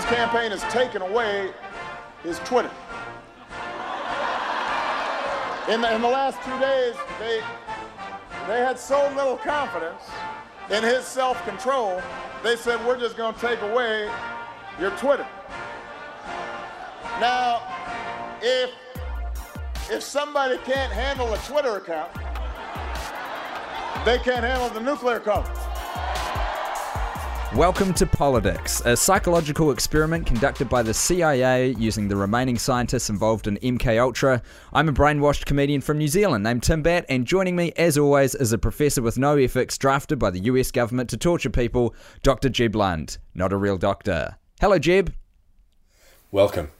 his campaign has taken away his Twitter. In the, in the last two days, they, they had so little confidence in his self-control, they said, we're just going to take away your Twitter. Now, if, if somebody can't handle a Twitter account, they can't handle the nuclear code. Welcome to Polidicks, a psychological experiment conducted by the CIA using the remaining scientists involved in MK Ultra. I'm a brainwashed comedian from New Zealand named Tim Batt, and joining me, as always, is a professor with no ethics drafted by the US government to torture people, Dr. Jeb Lund, not a real doctor. Hello, Jeb. Welcome.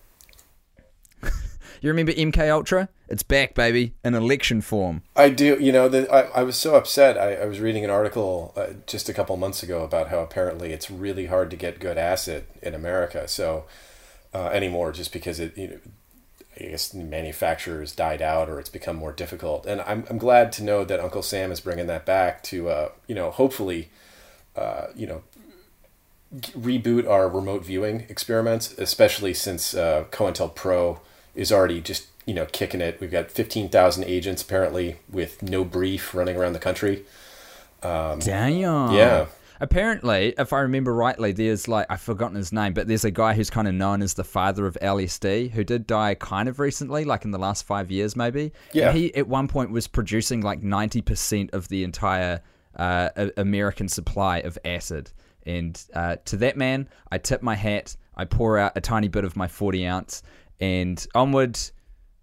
You remember MK Ultra? It's back, baby, in election form. I do. You know, the, I, I was so upset. I, I was reading an article uh, just a couple months ago about how apparently it's really hard to get good acid in America. So uh, anymore, just because it, you know, I guess manufacturers died out or it's become more difficult. And I'm, I'm glad to know that Uncle Sam is bringing that back to, uh, you know, hopefully, uh, you know, reboot our remote viewing experiments, especially since uh, COINTELPRO is already just you know kicking it. We've got fifteen thousand agents apparently with no brief running around the country. Um, Damn. Yeah. Apparently, if I remember rightly, there's like I've forgotten his name, but there's a guy who's kind of known as the father of LSD who did die kind of recently, like in the last five years, maybe. Yeah. And he at one point was producing like ninety percent of the entire uh, American supply of acid. And uh, to that man, I tip my hat. I pour out a tiny bit of my forty ounce, and onward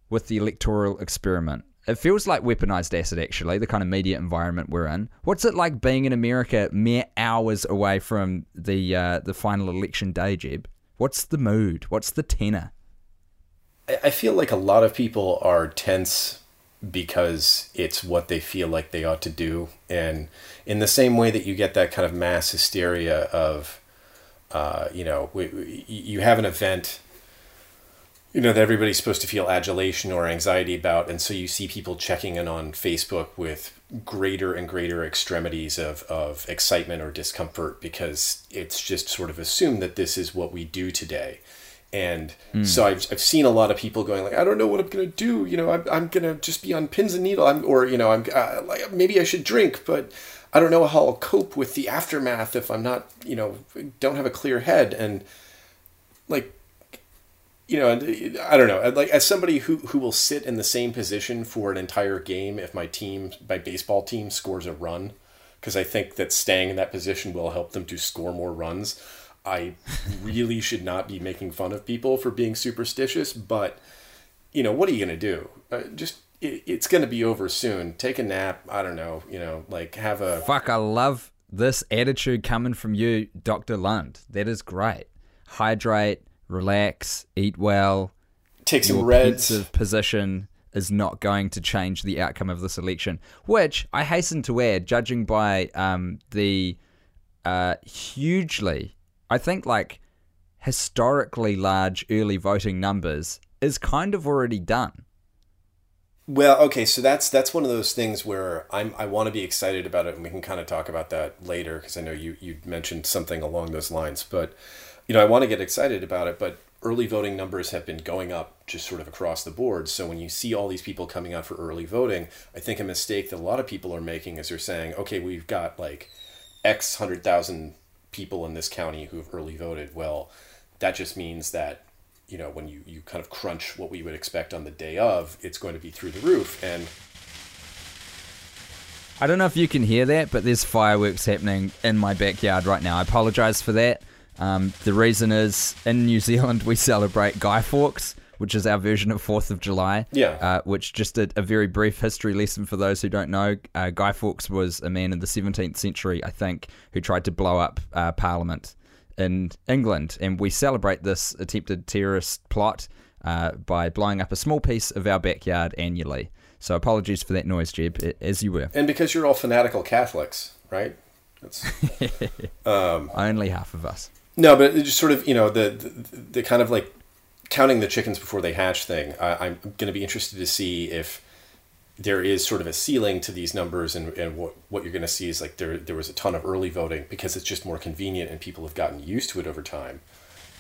with the electoral experiment. It feels like weaponized acid, actually, the kind of media environment we're in. What's it like being in America mere hours away from the uh, the final election day, Jeb? What's the mood? What's the tenor? I feel like a lot of people are tense because it's what they feel like they ought to do. And in the same way that you get that kind of mass hysteria of, uh, you know, you have an event you know that everybody's supposed to feel adulation or anxiety about and so you see people checking in on facebook with greater and greater extremities of, of excitement or discomfort because it's just sort of assumed that this is what we do today and mm. so I've, I've seen a lot of people going like i don't know what i'm going to do you know i'm, I'm going to just be on pins and needles I'm, or you know i'm uh, like maybe i should drink but i don't know how i'll cope with the aftermath if i'm not you know don't have a clear head and like you know, I don't know. Like as somebody who who will sit in the same position for an entire game if my team, my baseball team, scores a run, because I think that staying in that position will help them to score more runs. I really should not be making fun of people for being superstitious, but you know, what are you gonna do? Uh, just it, it's gonna be over soon. Take a nap. I don't know. You know, like have a fuck. I love this attitude coming from you, Doctor Lund. That is great. Hydrate relax, eat well. Take some reds. position is not going to change the outcome of this election. Which I hasten to add, judging by um, the uh, hugely, I think like historically large early voting numbers, is kind of already done. Well, okay, so that's that's one of those things where I'm I want to be excited about it, and we can kind of talk about that later because I know you you mentioned something along those lines, but you know, I want to get excited about it, but early voting numbers have been going up just sort of across the board. So when you see all these people coming out for early voting, I think a mistake that a lot of people are making is they're saying, okay, we've got like X hundred thousand people in this county who've early voted. Well, that just means that you know when you you kind of crunch what we would expect on the day of, it's going to be through the roof and. I don't know if you can hear that, but there's fireworks happening in my backyard right now. I apologize for that. Um, the reason is in New Zealand we celebrate Guy Fawkes, which is our version of Fourth of July. Yeah. Uh, which just a, a, very brief history lesson for those who don't know. Uh, Guy Fawkes was a man in the 17th century, I think, who tried to blow up uh, Parliament in England, and we celebrate this attempted terrorist plot uh, by blowing up a small piece of our backyard annually. So apologies for that noise, Jeb, as you were. And because you're all fanatical Catholics, right? um, Only half of us. No, but it just sort of you know the, the, the kind of like counting the chickens before they hatch thing. I, am going to be interested to see if there is sort of a ceiling to these numbers, and, and what what you're going to see is like there there was a ton of early voting because it's just more convenient and people have gotten used to it over time.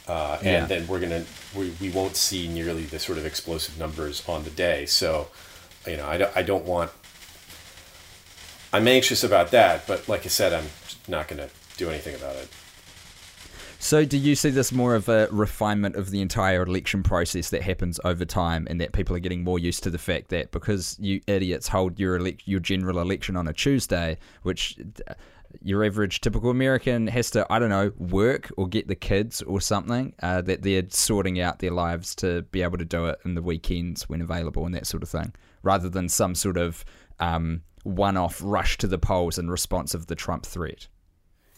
uh, and Yeah. then we're gonna we, we won't see nearly the sort of explosive numbers on the day. So, you know, I don't, I don't want. I'm anxious about that, but like I said, I'm not gonna do anything about it. So, do you see this more of a refinement of the entire election process that happens over time, and that people are getting more used to the fact that because you idiots hold your elec- your general election on a Tuesday, which uh, your average typical American has to, I don't know, work or get the kids or something, uh, that they're sorting out their lives to be able to do it in the weekends when available and that sort of thing, rather than some sort of um, one-off rush to the polls in response of the Trump threat.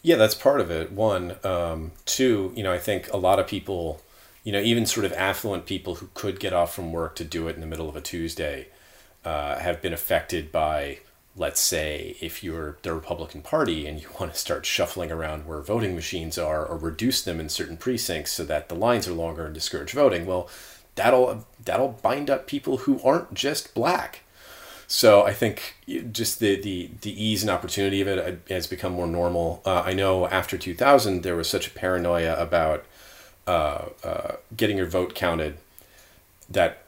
Yeah, that's part of it. One, um, two. You know, I think a lot of people, you know, even sort of affluent people who could get off from work to do it in the middle of a Tuesday, uh, have been affected by, let's say, if you're the Republican Party and you want to start shuffling around where voting machines are or reduce them in certain precincts so that the lines are longer and discourage voting. Well, that'll that'll bind up people who aren't just black. So I think just the, the, the ease and opportunity of it has become more normal. Uh, I know after 2000 there was such a paranoia about uh, uh, getting your vote counted that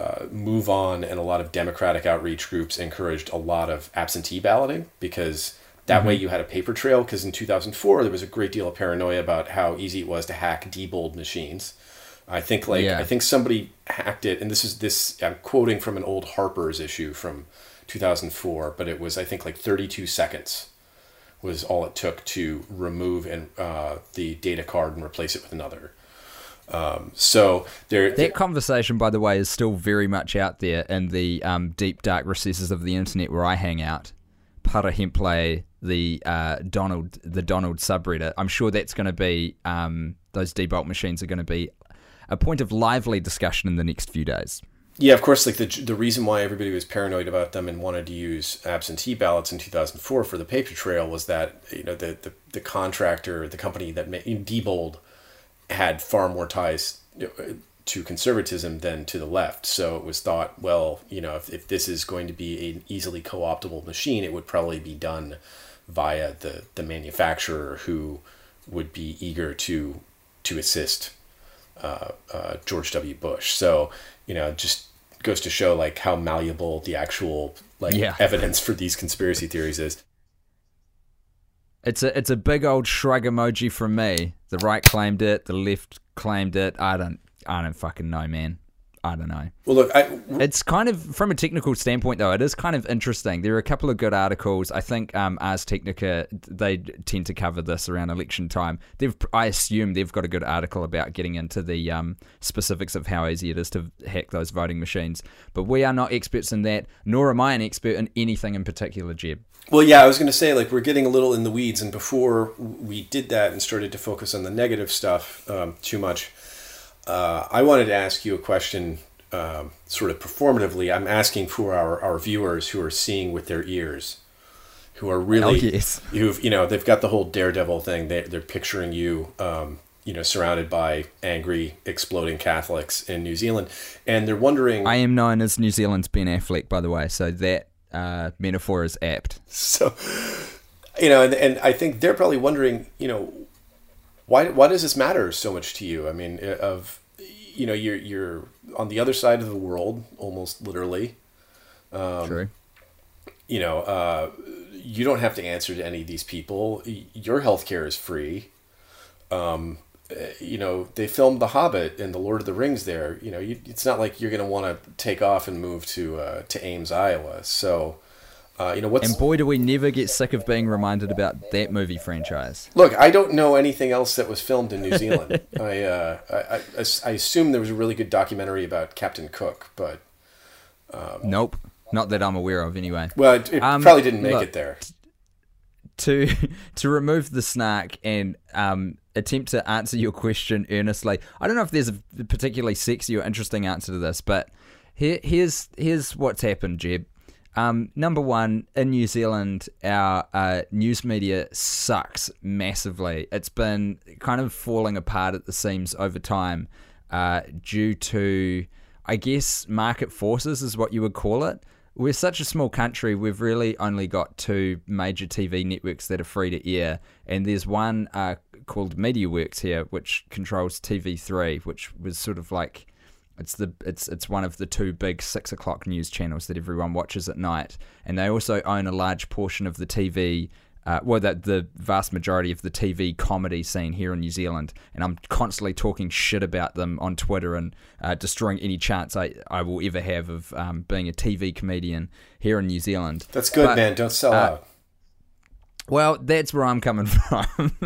uh, Move On and a lot of Democratic outreach groups encouraged a lot of absentee balloting because that way you had a paper trail. Because in 2004 there was a great deal of paranoia about how easy it was to hack Diebold machines. I think like Yeah. I think somebody hacked it, and this is this I'm quoting from an old Harper's issue from 2004, but it was I think like 32 seconds was all it took to remove and uh, the data card and replace it with another. Um, so there, That conversation, by the way, is still very much out there in the um, deep dark recesses of the internet where I hang out. Para Hemplay, the uh, Donald, the Donald subreddit. I'm sure that's going to be um, those Diebold machines are going to be a point of lively discussion in the next few days. Yeah, of course. Like the the reason why everybody was paranoid about them and wanted to use absentee ballots in 2004 for the paper trail was that you know the the, the contractor, the company that made Diebold had far more ties to conservatism than to the left. So it was thought, well, you know, if, if this is going to be an easily co-optable machine, it would probably be done via the the manufacturer who would be eager to to assist uh, uh, George W. Bush. So you know, just goes to show like how malleable the actual like Yeah. evidence for these conspiracy theories is. It's a it's a big old shrug emoji from me. The right claimed it, the left claimed it. I don't I don't fucking know, man. I don't know. Well, look, I, It's kind of from a technical standpoint, though. It is kind of interesting. There are a couple of good articles. I think um, Ars Technica they tend to cover this around election time. They've, I assume, they've got a good article about getting into the um, specifics of how easy it is to hack those voting machines. But we are not experts in that, nor am I an expert in anything in particular, Jeb. Well, yeah, I was going to say, like, we're getting a little in the weeds, and before we did that and started to focus on the negative stuff um, too much, uh, I wanted to ask you a question, um, sort of performatively. I'm asking for our, our viewers who are seeing with their ears, who are really, Oh, yes. who've, you know, they've got the whole daredevil thing. They, they're picturing you, um, you know, surrounded by angry, exploding Catholics in New Zealand, and they're wondering. I am known as New Zealand's Ben Affleck, by the way, so that uh, metaphor is apt. So, you know, and, and I think they're probably wondering, you know, why why does this matter so much to you? I mean, uh, of you know, you're you're on the other side of the world, almost literally. Um, True. You know, uh, you don't have to answer to any of these people. Your healthcare is free. Um, uh, you know, they filmed The Hobbit and The Lord of the Rings there. You know, you, it's not like you're going to want to take off and move to uh, to Ames, Iowa. So, uh, you know, what's And boy, do we never get sick of being reminded about that movie franchise. Look, I don't know anything else that was filmed in New Zealand. I, uh, I, I, I assume there was a really good documentary about Captain Cook, but Nope. Not that I'm aware of, anyway. well, it, it Um, probably didn't make look, it there. to to remove the snark and um, attempt to answer your question earnestly. I don't know if there's a particularly sexy or interesting answer to this, but here, here's here's what's happened, Jeb. Um, number one, in New Zealand, our uh, news media sucks massively. It's been kind of falling apart at the seams over time uh, due to, I guess, market forces is what you would call it. We're such a small country, we've really only got two major TV networks that are free to air, and there's one uh, called MediaWorks here, which controls TV3, which was sort of like it's the it's it's one of the two big six o'clock news channels that everyone watches at night, and they also own a large portion of the TV. Uh, well, that the vast majority of the TV comedy scene here in New Zealand, and I'm constantly talking shit about them on Twitter and uh, destroying any chance I, I will ever have of um, being a TV comedian here in New Zealand. That's good, but, man. Don't sell uh, out. Well, that's where I'm coming from.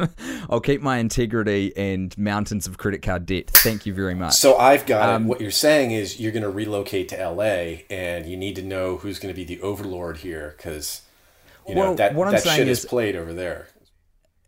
I'll keep my integrity and mountains of credit card debt. Thank you very much. So I've got um. What you're saying is you're going to relocate to LA and you need to know who's going to be the overlord here because you know that, what I'm that saying shit is, is played over there.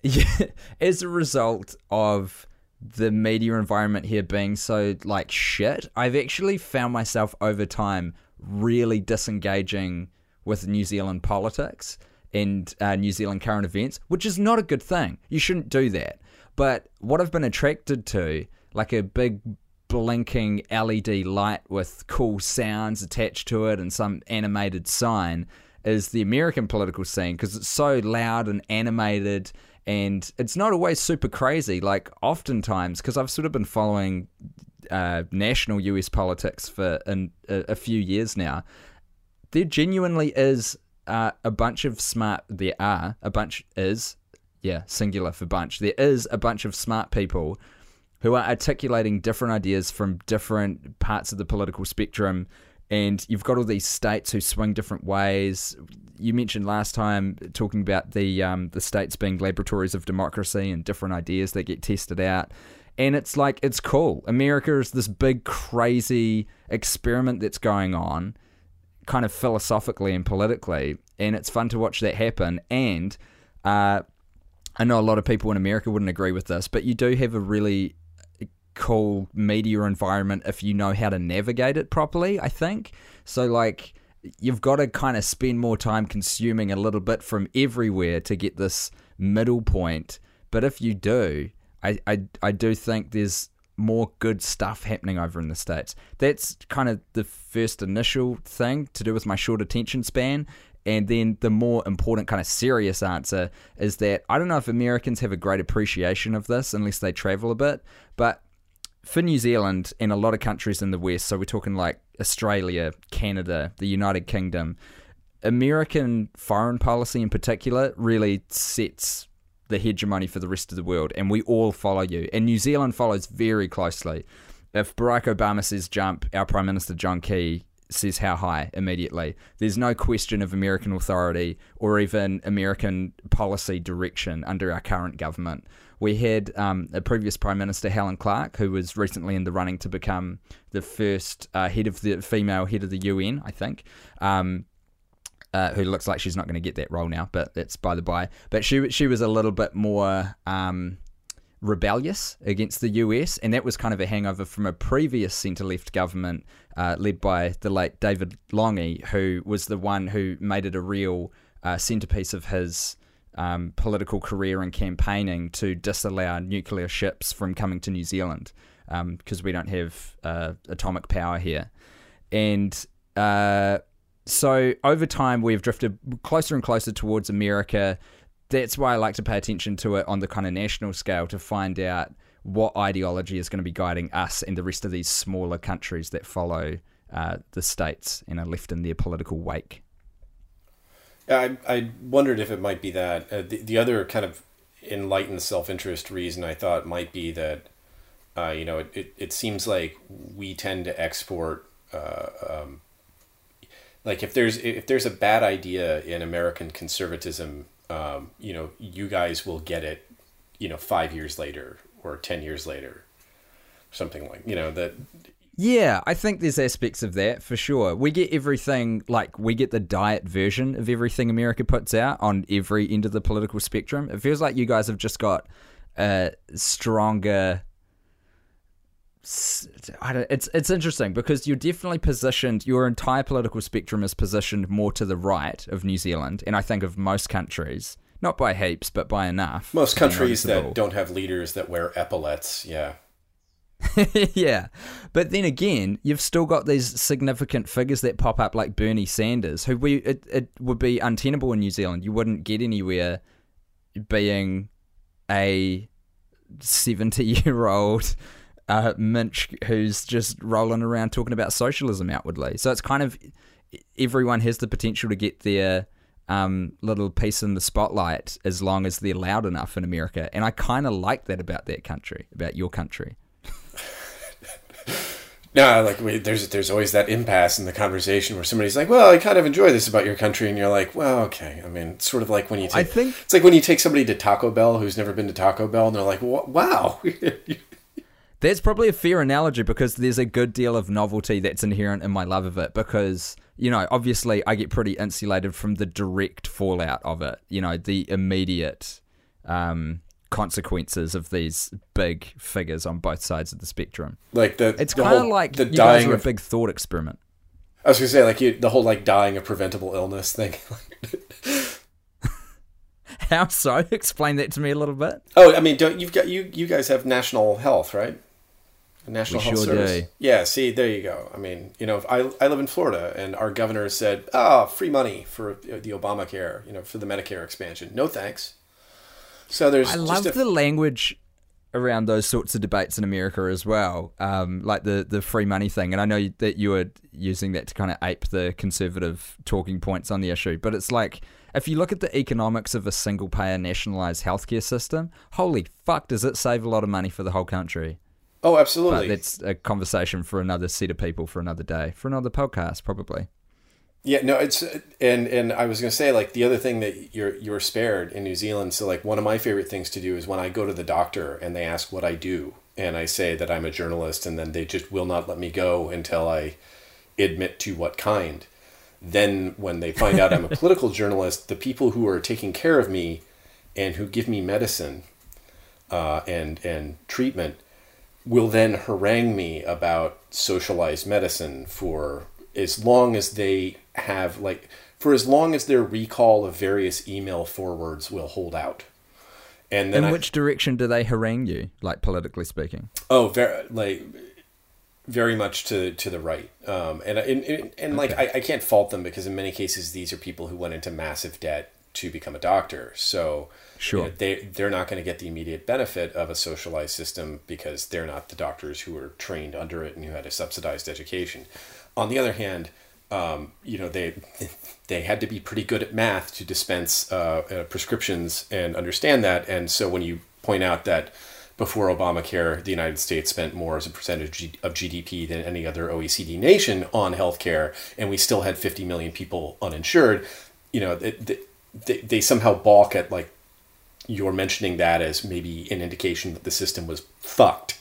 Yeah, as a result of the media environment here being so like shit, I've actually found myself over time really disengaging with New Zealand politics and uh, New Zealand current events, which is not a good thing. You shouldn't do that. But what I've been attracted to, like a big blinking LED light with cool sounds attached to it and some animated sign, is the American political scene because it's so loud and animated and it's not always super crazy. Like, oftentimes, because I've sort of been following uh, national US politics for an, a, a few years now, there genuinely is a bunch of smart. There are a bunch is yeah singular for bunch. There is a bunch of smart people who are articulating different ideas from different parts of the political spectrum. And you've got all these states who swing different ways. You mentioned last time talking about the um, the states being laboratories of democracy and different ideas that get tested out and it's like it's cool. America is this big crazy experiment that's going on kind of philosophically and politically, and it's fun to watch that happen. And uh, I know a lot of people in America wouldn't agree with this, but you do have a really cool media environment if you know how to navigate it properly. I think so. Like you've got to kind of spend more time consuming a little bit from everywhere to get this middle point. But if you do, I, I, I do think there's more good stuff happening over in the States. That's kind of the first initial thing to do with my short attention span. And then the more important, kind of serious answer is that I don't know if Americans have a great appreciation of this unless they travel a bit. But for New Zealand and a lot of countries in the West, so we're talking like Australia, Canada, the United Kingdom, American foreign policy in particular really sets the hegemony for the rest of the world, and we all follow you. And New Zealand follows very closely. If Barack Obama says jump, our Prime Minister John Key says how high immediately. There's no question of American authority or even American policy direction under our current government. We had um, a previous Prime Minister, Helen Clark, who was recently in the running to become the first uh, head of the female head of the UN, I think. Um, uh, who looks like she's not going to get that role now, but that's by the by. But she she was a little bit more um, rebellious against the US, and that was kind of a hangover from a previous centre left government uh, led by the late David Lange, who was the one who made it a real uh, centerpiece of his. Um, political career and campaigning to disallow nuclear ships from coming to New Zealand because um, we don't have uh, atomic power here. And uh, so over time, we've drifted closer and closer towards America. That's why I like to pay attention to it on the kind of national scale to find out what ideology is going to be guiding us and the rest of these smaller countries that follow uh, the states and are left in their political wake. I, I wondered if it might be that. Uh, the, the other kind of enlightened self interest reason I thought might be that, uh, you know, it, it, it, seems like we tend to export uh, um, like if there's if there's a bad idea in American conservatism, um, you know, you guys will get it, you know, five years later or ten years later, something like you know that. Yeah, I think there's aspects of that for sure. We get everything like we get the diet version of everything America puts out on every end of the political spectrum. It feels like you guys have just got a stronger it's it's interesting because you're definitely positioned. Your entire political spectrum is positioned more to the right of New Zealand, and I think of most countries, not by heaps, but by enough. Most countries that don't have leaders that wear epaulets, yeah. yeah. But then again, you've still got these significant figures that pop up like Bernie Sanders, who we it, it would be untenable in New Zealand. You wouldn't get anywhere being a seventy year old uh, Minch who's just rolling around talking about socialism outwardly. So it's kind of everyone has the potential to get their um, little piece in the spotlight as long as they're loud enough in America. And I kind of like that about that country, about your country. No, like we, there's there's always that impasse in the conversation where somebody's like, "Well, I kind of enjoy this about your country," and you're like, "Well, okay." I mean, it's sort of like when you take, I think it's like when you take somebody to Taco Bell who's never been to Taco Bell, and they're like, "Wow." that's probably a fair analogy because there's a good deal of novelty that's inherent in my love of it because you know obviously I get pretty insulated from the direct fallout of it. You know, the immediate. Um, consequences of these big figures on both sides of the spectrum. Like the it's kind of like the you guys dying are a big thought experiment. I was gonna say like you, the whole like dying of preventable illness thing. How so? Explain that to me a little bit. oh, I mean, don't you've got you you guys have national health, right? National We Health sure Service. do. Yeah, see, there you go. I mean, you know, I I live in Florida, and our governor said, "Ah, free money for the Obamacare, you know, for the Medicare expansion." No thanks. So there's I just love a- the language around those sorts of debates in America as well, um, like the the free money thing. And I know that you were using that to kind of ape the conservative talking points on the issue, but it's like if you look at the economics of a single payer nationalized healthcare system, holy fuck, does it save a lot of money for the whole country? Oh, But absolutely. that's a conversation for another set of people for another day, for another podcast, probably. Yeah, no, it's and and I was gonna say like the other thing that you're you're spared in New Zealand. So like one of my favorite things to do is when I go to the doctor and they ask what I do, and I say that I'm a journalist, and then they just will not let me go until I admit to what kind. Then when they find out I'm a political journalist, the people who are taking care of me and who give me medicine uh, and and treatment will then harangue me about socialized medicine for as long as they have like for as long as their recall of various email forwards will hold out. And then In I, which direction do they harangue you, like politically speaking? oh very like very much to to the right um and and, and, and like I, I can't fault them because in many cases these are people who went into massive debt to become a doctor so Sure. you know, they they're not going to get the immediate benefit of a socialized system because they're not the doctors who were trained under it and who had a subsidized education on the other hand um, you know they they had to be pretty good at math to dispense uh, uh, prescriptions and understand that and so when you point out that before Obamacare, the United States spent more as a percentage of GDP than any other OECD nation on healthcare, and we still had 50 million people uninsured. You know, they, they, they somehow balk at like you're mentioning that as maybe an indication that the system was fucked.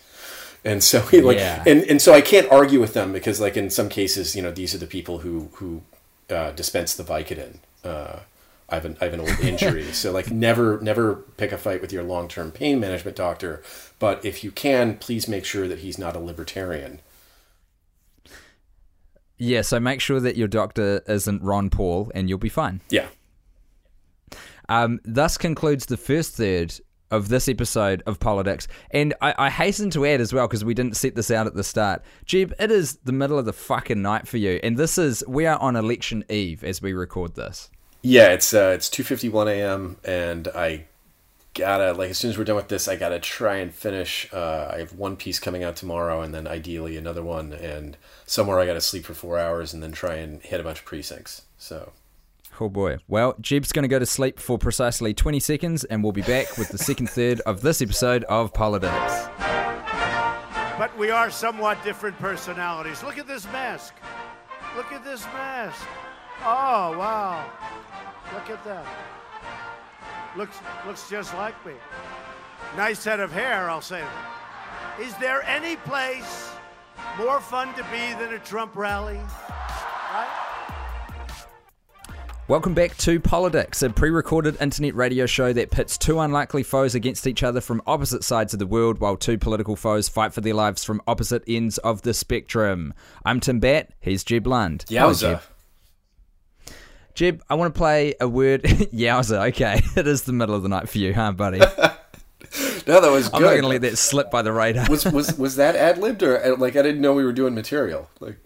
And so he like Yeah. and, and so I can't argue with them because like in some cases, you know, these are the people who who uh, dispense the Vicodin. Uh, I have an I have an old injury, so like never never pick a fight with your long term pain management doctor. But if you can, please make sure that he's not a libertarian. Yeah, so make sure that your doctor isn't Ron Paul and you'll be fine. Yeah. Um, thus concludes the first third of this episode of Polidicks. And I, I hasten to add as well, because we didn't set this out at the start. Jeb, it is the middle of the fucking night for you. And this is, we are on election eve as we record this. Yeah, it's uh, it's two fifty one a.m. and I gotta like as soon as we're done with this, I gotta try and finish. Uh, I have one piece coming out tomorrow, and then ideally another one, and somewhere I gotta sleep for four hours, and then try and hit a bunch of precincts. So Oh boy. Well, Jeb's going to go to sleep for precisely 20 seconds, and we'll be back with the second third of this episode of Polidicks. But we are somewhat different personalities. Look at this mask. Look at this mask. Oh, wow. Look at that. Looks looks just like me. Nice head of hair, I'll say. Is there any place more fun to be than a Trump rally? Right? Welcome back to Polidicks, a pre recorded internet radio show that pits two unlikely foes against each other from opposite sides of the world while two political foes fight for their lives from opposite ends of the spectrum. I'm Tim Batt, he's Jeb Lund. Yowza. Jeb. Jeb, I want to play a word. Yowza, okay. It is the middle of the night for you, huh, buddy? No, that was good. I'm not going to let that slip by the radar. was was was that ad libbed or uh, like I didn't know we were doing material? Like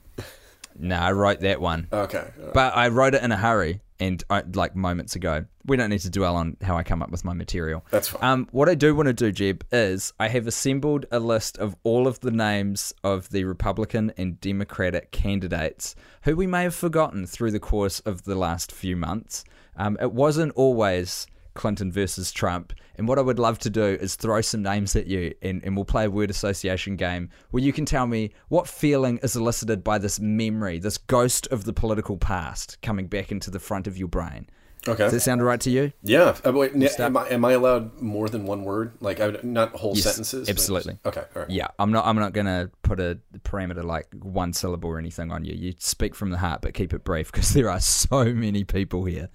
no, I wrote that one. okay, But I wrote it in a hurry, and I, like moments ago. We don't need to dwell on how I come up with my material. That's fine. Um, what I do want to do, Jeb, is I have assembled a list of all of the names of the Republican and Democratic candidates who we may have forgotten through the course of the last few months. Um, it wasn't always Clinton versus Trump. And what I would love to do is throw some names at you and, and we'll play a word association game where you can tell me what feeling is elicited by this memory, this ghost of the political past coming back into the front of your brain. Okay. Does that sound right to you? Yeah. Uh, wait, am, I, am I allowed more than one word? Like, I, not whole Yes, sentences? absolutely. just- okay. All right. Yeah, I'm not. I'm not going to put a parameter like one syllable or anything on you. You speak from the heart, but keep it brief because there are so many people here.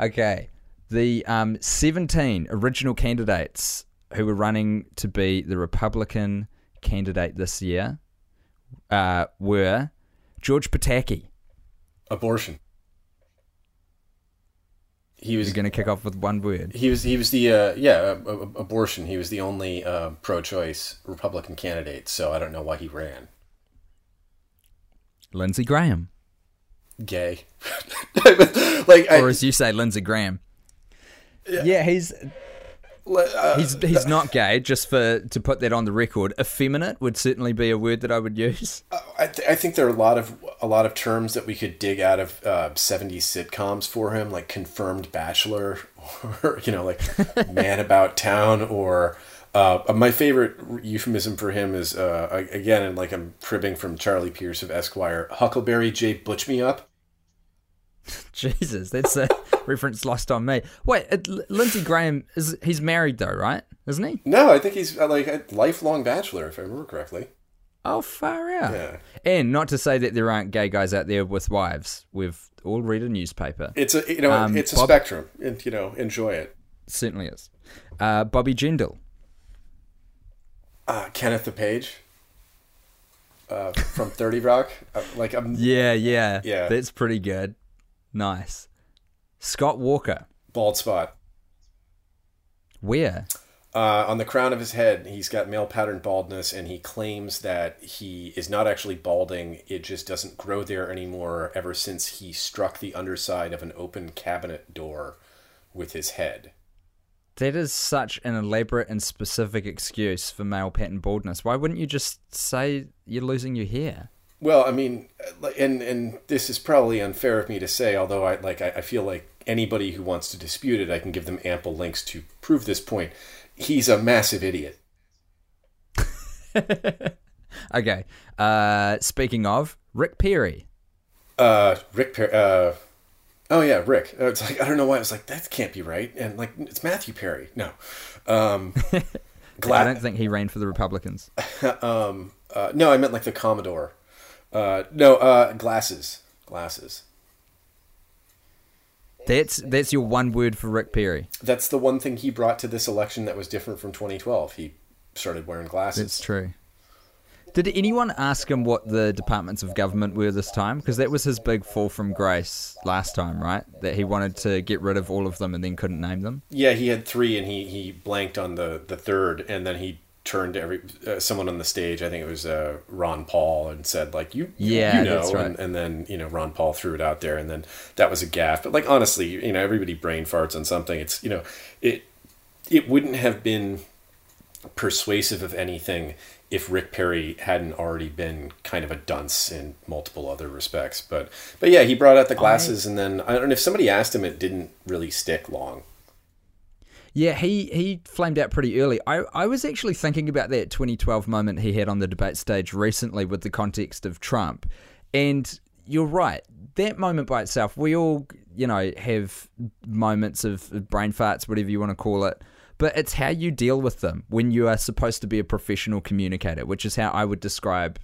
Okay, the um, 17 original candidates who were running to be the Republican candidate this year uh, were George Pataki. Abortion. He was going to kick off with one word. he was he was the uh, yeah uh, abortion. He was the only uh, pro-choice Republican candidate. So I don't know why he ran. Lindsey Graham, Gay. like or as you say, Lindsey Graham. Yeah, he's uh, He's he's not gay. Just for to put that on the record, effeminate would certainly be a word that I would use. I, th- I think there are a lot of a lot of terms that we could dig out of uh, 70s sitcoms for him, like confirmed bachelor, or you know, like man about town, or uh, my favorite euphemism for him is uh, again, and like I'm cribbing from Charlie Pierce of Esquire, Huckleberry J. Butch me up. Jesus, that's a reference lost on me. Wait, Lindsey Graham is he's married though, right? Isn't he? No, I think he's uh, like a lifelong bachelor, if I remember correctly. Oh, far out. Yeah. And not to say that there aren't gay guys out there with wives. We've all read a newspaper. It's a you know Um, it's a Bob- spectrum, and you know enjoy it. certainly is. Uh, Bobby Jindal. Uh, Kenneth the Page. Uh, from Thirty Rock, uh, like I'm Yeah, yeah, Yeah. That's pretty good. Nice. Scott Walker. bald spot. Where? Uh, on the crown of his head, he's got male pattern baldness, and he claims that he is not actually balding. It just doesn't grow there anymore ever since he struck the underside of an open cabinet door with his head. That is such an elaborate and specific excuse for male pattern baldness. Why wouldn't you just say you're losing your hair? Well, I mean, and and this is probably unfair of me to say, although I like I, I feel like anybody who wants to dispute it, I can give them ample links to prove this point. He's a massive idiot. Okay. Uh, speaking of Rick Perry. Uh, Rick. Perry. uh, oh yeah, Rick. Uh, it's like I don't know why I was like that can't be right, and like it's Matthew Perry. No, um, I don't think he ran for the Republicans. um, uh, no, I meant like the Commodore. Uh, no, uh, glasses, glasses. That's that's your one word for Rick Perry. That's the one thing he brought to this election that was different from 2012. He started wearing glasses. That's true. Did anyone ask him what the departments of government were this time? Because that was his big fall from grace last time, right? That he wanted to get rid of all of them and then couldn't name them. Yeah, he had three, and he he blanked on the the third, and then he turned to every uh, someone on the stage. I think it was uh, Ron Paul, and said like, "You, you- Yeah, you know," that's right. and, and then you know Ron Paul threw it out there, and then that was a gaff. But like honestly, you know, everybody brain farts on something. It's you know, it it wouldn't have been persuasive of anything if Rick Perry hadn't already been kind of a dunce in multiple other respects. But but yeah, he brought out the glasses, and then I don't know if somebody asked him, it didn't really stick long. Yeah, he, he flamed out pretty early. I, I was actually thinking about that 2012 moment he had on the debate stage recently with the context of Trump. And you're right. That moment by itself, we all, you know, have moments of brain farts, whatever you want to call it. But it's how you deal with them when you are supposed to be a professional communicator, which is how I would describe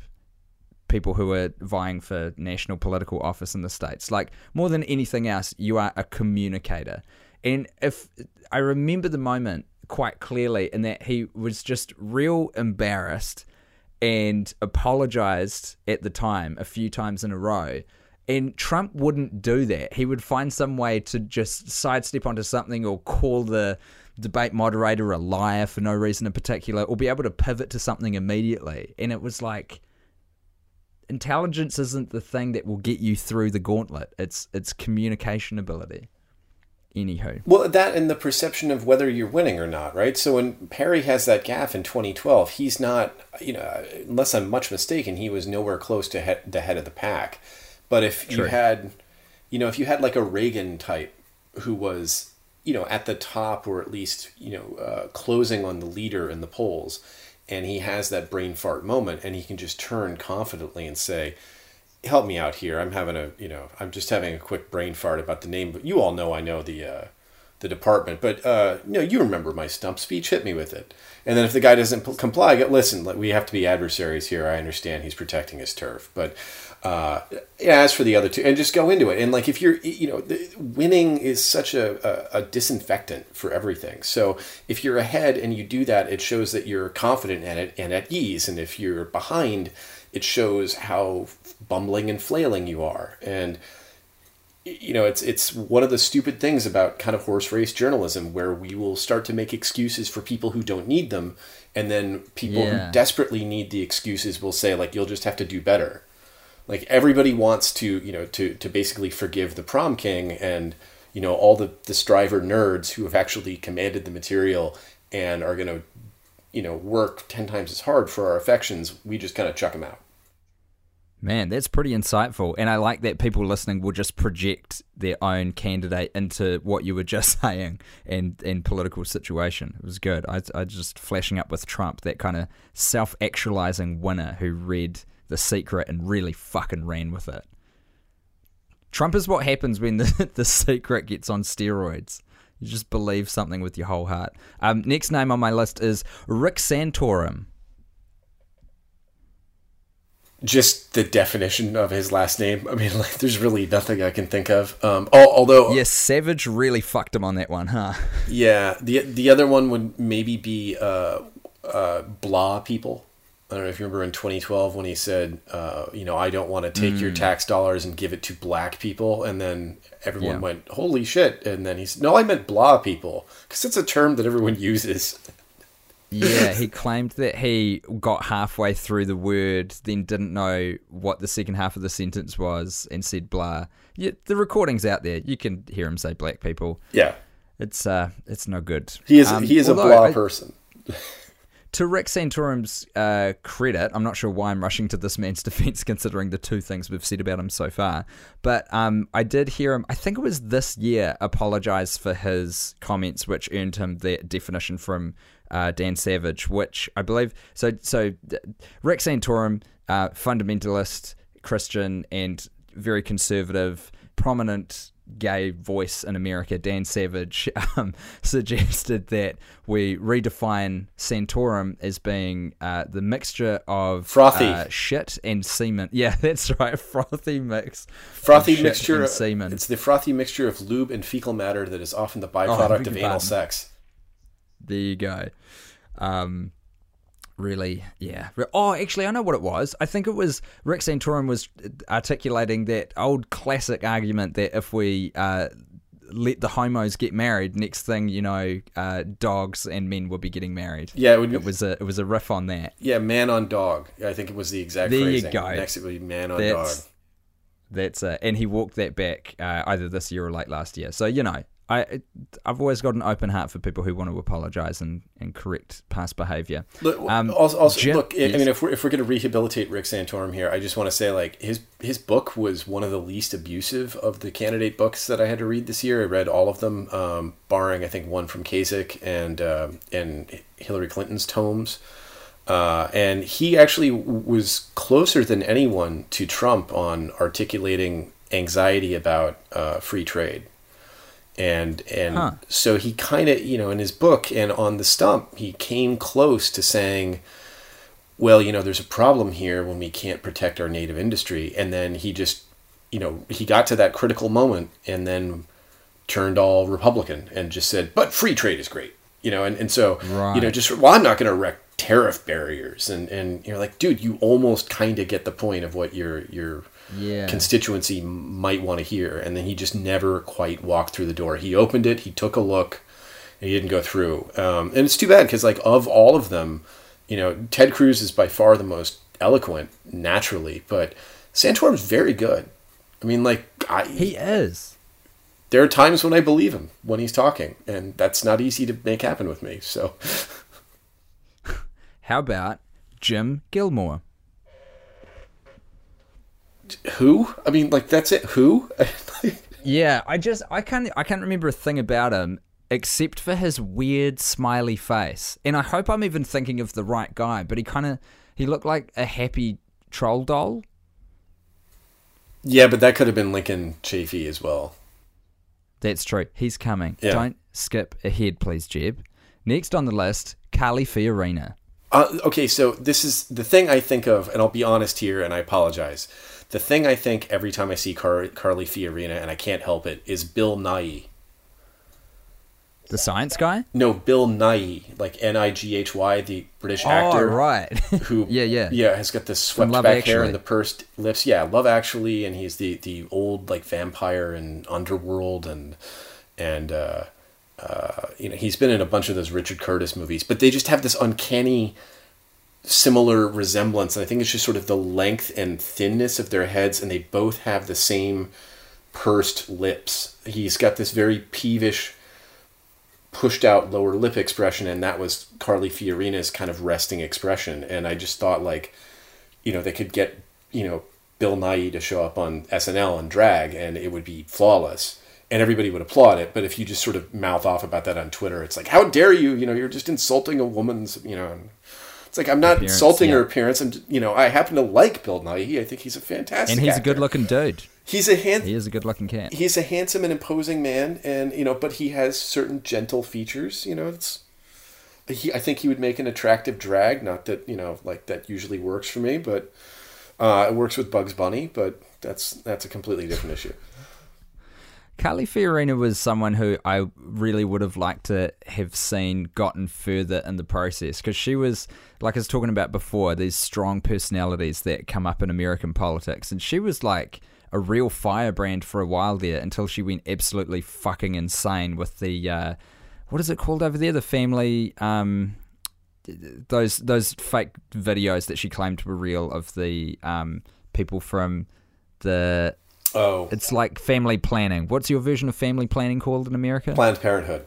people who are vying for national political office in the states. Like more than anything else, you are a communicator. And if I remember the moment quite clearly, in that he was just real embarrassed and apologized at the time a few times in a row. And Trump wouldn't do that. He would find some way to just sidestep onto something or call the debate moderator a liar for no reason in particular or be able to pivot to something immediately. And it was like, intelligence isn't the thing that will get you through the gauntlet. It's it's communication ability. Anywho, Well, that and the perception of whether you're winning or not, right? So when Perry has that gaff in 2012, he's not, you know, unless I'm much mistaken, he was nowhere close to head, the head of the pack. But if you had, you know, if you had like a Reagan type who was, you know, at the top or at least, you know, uh, closing on the leader in the polls, and he has that brain fart moment and he can just turn confidently and say, help me out here. I'm having a, you know, I'm just having a quick brain fart about the name, but you all know I know the uh, the department. But uh, no, you remember my stump speech. Hit me with it. And then if the guy doesn't p- comply, go, listen. We have to be adversaries here. I understand he's protecting his turf, but uh, yeah, as for the other two, and just go into it. And like if you're, you know, winning is such a, a, a disinfectant for everything. So if you're ahead and you do that, it shows that you're confident at it and at ease. And if you're behind, it shows how bumbling and flailing you are. And you know, it's it's one of the stupid things about kind of horse race journalism where we will start to make excuses for people who don't need them, and then people Yeah. who desperately need the excuses will say like, "You'll just have to do better." Like everybody wants to, you know, to to basically forgive the prom king and you know all the the striver nerds who have actually commanded the material and are going to, you know, work ten times as hard for our affections. We just kind of chuck them out. Man, that's pretty insightful, and I like that people listening will just project their own candidate into what you were just saying and and political situation. It was good. I I just flashing up with Trump, that kind of self actualizing winner who read the secret and really fucking ran with it. Trump is what happens when the, the secret gets on steroids. You just believe something with your whole heart. Um, next name on my list is Rick Santorum. Just the definition of his last name. I mean, like, there's really nothing I can think of. Um, although, Yes, Savage really fucked him on that one, huh? yeah, the the other one would maybe be uh, uh, blah people. I don't know if you remember in 2012 when he said, uh, you know, I don't want to take your tax dollars and give it to black people, and then everyone Yeah. went, holy shit, and then he said, no, I meant blah people, because it's a term that everyone uses. Yeah, he claimed that he got halfway through the word, then didn't know what the second half of the sentence was, and said blah. Yeah, the recording's out there. You can hear him say black people. Yeah, It's uh, it's no good. he is Um, he is a blah I- person. To Rick Santorum's uh, credit, I'm not sure why I'm rushing to this man's defense considering the two things we've said about him so far. But um, I did hear him, I think it was this year, apologize for his comments, which earned him that definition from uh, Dan Savage, which I believe. So, so uh, Rick Santorum, uh, fundamentalist, Christian, and very conservative, prominent gay voice in America, Dan Savage, um, suggested that we redefine Santorum as being uh, the mixture of Frothy. uh, shit and semen. Yeah, that's right, frothy mix. Frothy mixture of semen. It's the frothy mixture of lube and fecal matter that is often the byproduct beg of anal sex. There you go. Um, really, yeah. Oh, actually, I know what it was. I think it was Rick Santorum was articulating that old classic argument that if we uh, let the homos get married, next thing you know, uh, dogs and men will be getting married. Yeah, it would be, It was a it was a riff on that. yeah, man on dog. I think it was the exact There you go. Next it would be man on That's dog. that's uh, and he walked that back uh, either this year or late last year. So you know, I I've always got an open heart for people who want to apologise and, and correct past behaviour. Look, Um, also, also Jim- look. I- I mean, if we're if we're going to rehabilitate Rick Santorum here, I just want to say like his his book was one of the least abusive of the candidate books that I had to read this year. I read all of them, um, barring I think one from Kasich and um and Hillary Clinton's tomes. Uh, and he actually was closer than anyone to Trump on articulating anxiety about uh, free trade and and Huh. so he kind of you know in his book and on the stump he came close to saying well you know there's a problem here when we can't protect our native industry. And then he just you know he got to that critical moment and then turned all republican and just said but free trade is great you know? And, and so you know just well i'm not going to erect tariff barriers. And and you're like dude you almost kind of get the point of what your your Yeah. constituency might want to hear and then he just never quite walked through the door he opened it he took a look and he didn't go through um, and it's too bad because like of all of them you know ted cruz is by far the most eloquent naturally, but Santorum's very good. I mean, like I, He is. there are times when I believe him when he's talking, and that's not easy to make happen with me. So, How about Jim Gilmore? Who? I mean, like that's it. Who? Yeah, I just I can't I can't remember a thing about him except for his weird smiley face. And I hope I'm even thinking of the right guy, but he kind of he looked like a happy troll doll. yeah, but that could have been Lincoln Chafee as well. That's true. He's coming. Yeah. Don't skip ahead, please, Jeb. Next on the list, Carly Fiorina. Uh, okay, so this is the thing I think of, and I'll be honest here, and I apologize. The thing I think every time I see Car- Carly Fiorina, and I can't help it, is Bill Nighy. The science guy? No, Bill Nighy, like N I G H Y, the British actor. Oh, actor. right. Who, Yeah, yeah. yeah, has got this swept back hair and the pursed lips. Yeah, Love Actually, and he's the the old like vampire and Underworld, and and uh, uh, you know he's been in a bunch of those Richard Curtis movies, but they just have this uncanny similar resemblance. And I think it's just sort of the length and thinness of their heads, and they both have the same pursed lips. He's got this very peevish, pushed out lower lip expression, and that was Carly Fiorina's kind of resting expression. And I just thought, like, you know, they could get, you know, Bill Nighy to show up on SNL and drag, and it would be flawless. And everybody would applaud it. But if you just sort of mouth off about that on Twitter, it's like, how dare you? You know, you're just insulting a woman's, you know. It's like I'm not Appearance, insulting her appearance. I'm, you know, I happen to like Bill Nighy. I think he's a fantastic. and he's a good looking dude. He's a hand, He is a good looking cat. he's a handsome and imposing man, and you know, but he has certain gentle features. You know, it's. He, I think he would make an attractive drag. Not that you know, like that usually works for me, but uh, it works with Bugs Bunny. But that's that's a completely different issue. Carly Fiorina was someone who I really would have liked to have seen gotten further in the process because she was, like I was talking about before, these strong personalities that come up in American politics. And she was like a real firebrand for a while there until she went absolutely fucking insane with the, uh, what is it called over there? The family, um, those those fake videos that she claimed were real of the um, people from the Oh, it's like family planning. What's your version of family planning called in America? Planned Parenthood.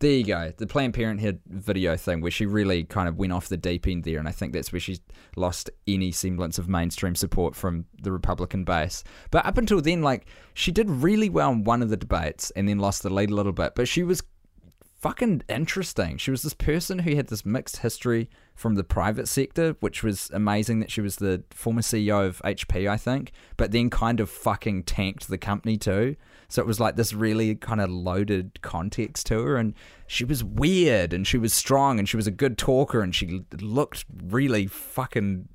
there you go. The Planned Parenthood video thing where she really kind of went off the deep end there. And I think that's where she lost any semblance of mainstream support from the Republican base. But up until then, like, she did really well in one of the debates and then lost the lead a little bit. But she was fucking interesting. She was this person who had this mixed history from the private sector, which was amazing that she was the former CEO of HP, I think, but then kind of fucking tanked the company too. So it was like this really kind of loaded context to her, and she was weird, and she was strong, and she was a good talker, and she looked really fucking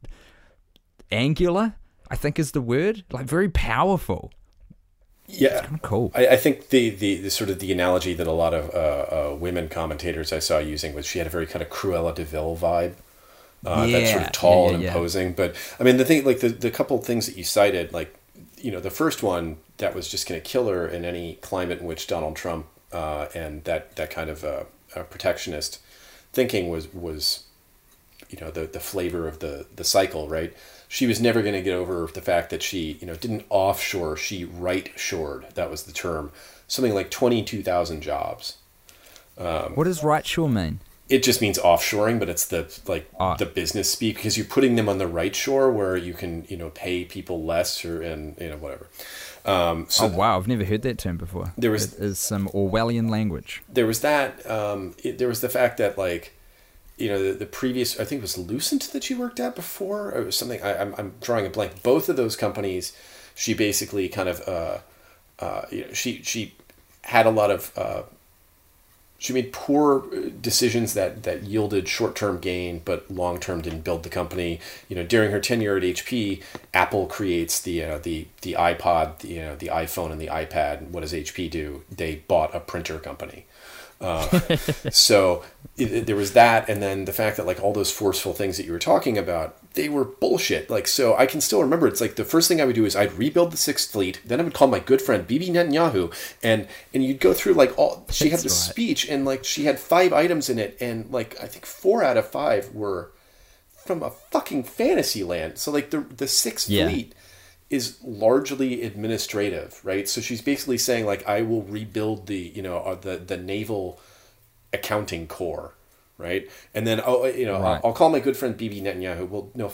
angular. I think is the word, like very powerful. Yeah, Cool. I, I think the, the, the sort of the analogy that a lot of uh, uh, women commentators I saw using was she had a very kind of Cruella de Vil vibe. Uh, That's sort of tall yeah, and yeah, yeah. imposing. But I mean, the thing, like the, the couple of things that you cited, like, you know, the first one that was just going to kill her in any climate in which Donald Trump uh, and that, that kind of uh, uh, protectionist thinking was, was you know the the flavor of the the cycle right she was never going to get over the fact that she you know didn't offshore she right shored that was the term something like 22,000 jobs what does right shore mean? it just means offshoring but it's the like Ah. the business speak because you're putting them on the right shore where you can you know pay people less or and you know whatever um so Oh wow, I've never heard that term before. There was- it is some Orwellian language. there was that um it, there was the fact that like you know the, the previous i think it was lucent that she worked at before or something I, I'm, I'm drawing a blank. Both of those companies she basically kind of uh uh you know she she had a lot of uh she made poor decisions that that yielded short-term gain but long-term didn't build the company. You know during her tenure at hp apple creates the uh, the the ipod the, you know the iphone and the ipad. What does hp do? They bought a printer company Uh, so it, it- there was that and then the fact that like all those forceful things that you were talking about they were bullshit like so i can still remember it's like the first thing i would do is i'd rebuild the sixth fleet then i would call my good friend bibi netanyahu and and you'd go through like all she had this right. speech and like she had five items in it and like i think four out of five were from a fucking fantasy land. So like the the Sixth Yeah. Fleet is largely administrative, right? So she's basically saying like I will rebuild the you know uh, the the naval accounting corps, right? And then oh you know Right. I'll, I'll call my good friend Bibi Netanyahu. Well, no.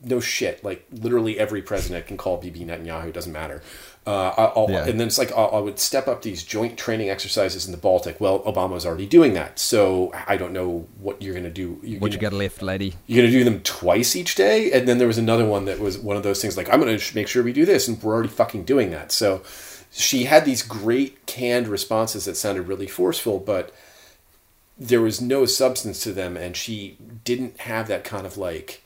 No shit. Like literally every president can call Bibi Netanyahu. It Doesn't matter. Uh, I'll, Yeah. And then it's like I I would step up these joint training exercises in the Baltic. Well, Obama's already doing that, so I don't know what you're gonna do. You're What gonna, you got left, lady? you're gonna do them twice each day, and then there was another one that was one of those things like I'm gonna sh- make sure we do this, and we're already fucking doing that. So she had these great canned responses that sounded really forceful, but there was no substance to them, and she didn't have that kind of like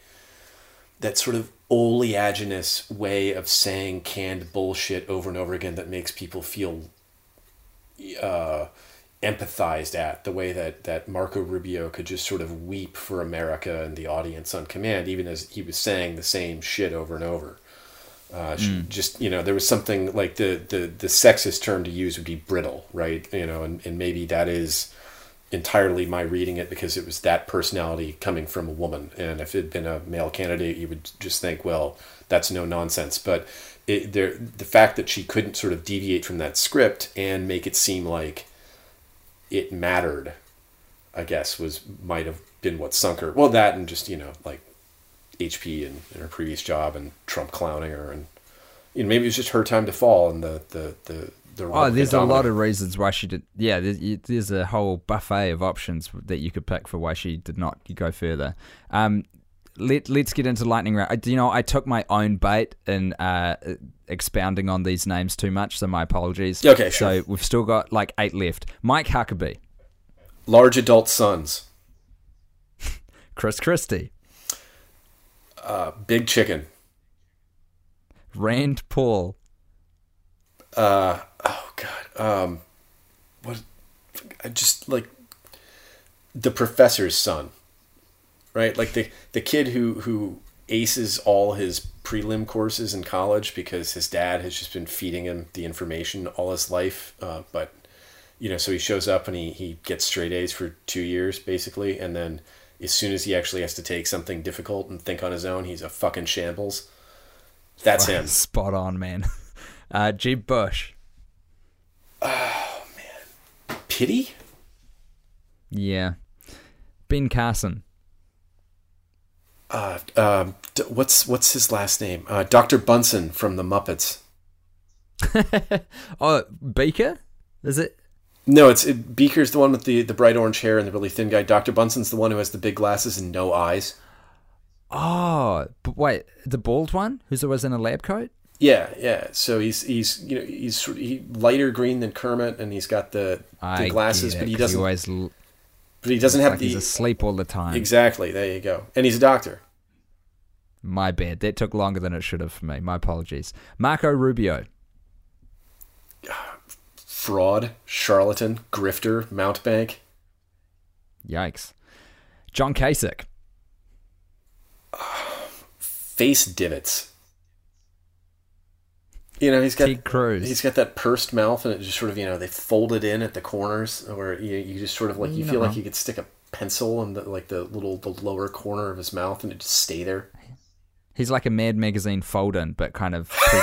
that sort of oleaginous way of saying canned bullshit over and over again that makes people feel uh, empathized at the way that that Marco Rubio could just sort of weep for America and the audience on command, even as he was saying the same shit over and over. Uh, she Just you know, there was something like the, the the sexist term to use would be brittle, right? You know, and, and maybe that is entirely my reading it because it was that personality coming from a woman, and if it had been a male candidate, you would just think, well, that's no nonsense. But it, there, the fact that she couldn't sort of deviate from that script and make it seem like it mattered, I guess, was might have been what sunk her. Well, that and just you know like HP and, and her previous job and Trump clowning her and you know maybe it was just her time to fall and the the the the Oh, there's a lot of reasons why she did. Yeah, there's, there's a whole buffet of options that you could pick for why she did not go further. Um, let Let's get into lightning round. I- You know, I took my own bait in uh, expounding on these names too much, so my apologies. Okay, sure. So we've still got like eight left. Mike Huckabee, large adult sons, Chris Christie, uh, big chicken. Rand Paul, Uh, oh god, um, what? I just like the professor's son, right? Like the the kid who who aces all his prelim courses in college because his dad has just been feeding him the information all his life. Uh, but you know, so he shows up and he he gets straight A's for two years basically, and then as soon as he actually has to take something difficult and think on his own, he's a fucking shambles. That's him. spot on, man. Uh, Jeb Bush, Oh man, Pity. yeah. Ben Carson, uh, um, d- what's what's his last name? Uh, Doctor Bunsen from the Muppets. oh Beaker, is it? No, it's it, Beaker's the one with the the bright orange hair and the really thin guy. Doctor Bunsen's the one who has the big glasses and no eyes. Oh, but wait, the bald one who's always in a lab coat? Yeah, yeah. So he's he's you know he's he lighter green than Kermit, and he's got the the glasses, it, but he doesn't. always but he doesn't have like the he's asleep all the time. exactly. There you go. And he's a doctor. My bad. That took longer than it should have for me. My apologies. Marco Rubio. Fraud, charlatan, grifter, mountebank. Yikes. John Kasich. face divots. You know, he's got Ted Cruz. he's got that pursed mouth, and it just sort of you know they fold it in at the corners, where you, you just sort of like you You're feel not like you could stick a pencil in the like the little the lower corner of his mouth, and it just stay there. He's like a Mad Magazine fold in, but kind of too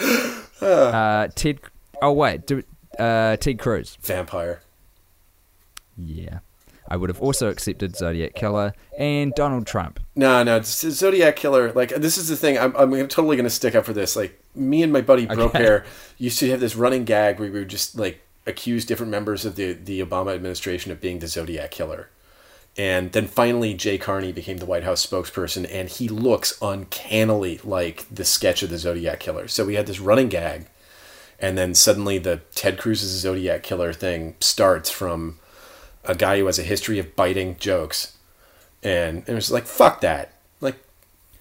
late. uh, Ted. Oh, wait. Do, uh, Ted Cruz. Vampire. Yeah. I would have also accepted Zodiac Killer and Donald Trump. No, no, Zodiac Killer. Like this is the thing. I'm, I'm totally going to stick up for this. Like me and my buddy Bro Okay. Used to have this running gag where we would just like accuse different members of the the Obama administration of being the Zodiac Killer. And then finally, Jay Carney became the White House spokesperson, and he looks uncannily like the sketch of the Zodiac Killer. So we had this running gag, and then suddenly the Ted Cruz's Zodiac Killer thing starts from a guy who has a history of biting jokes, and it was like fuck that. Like,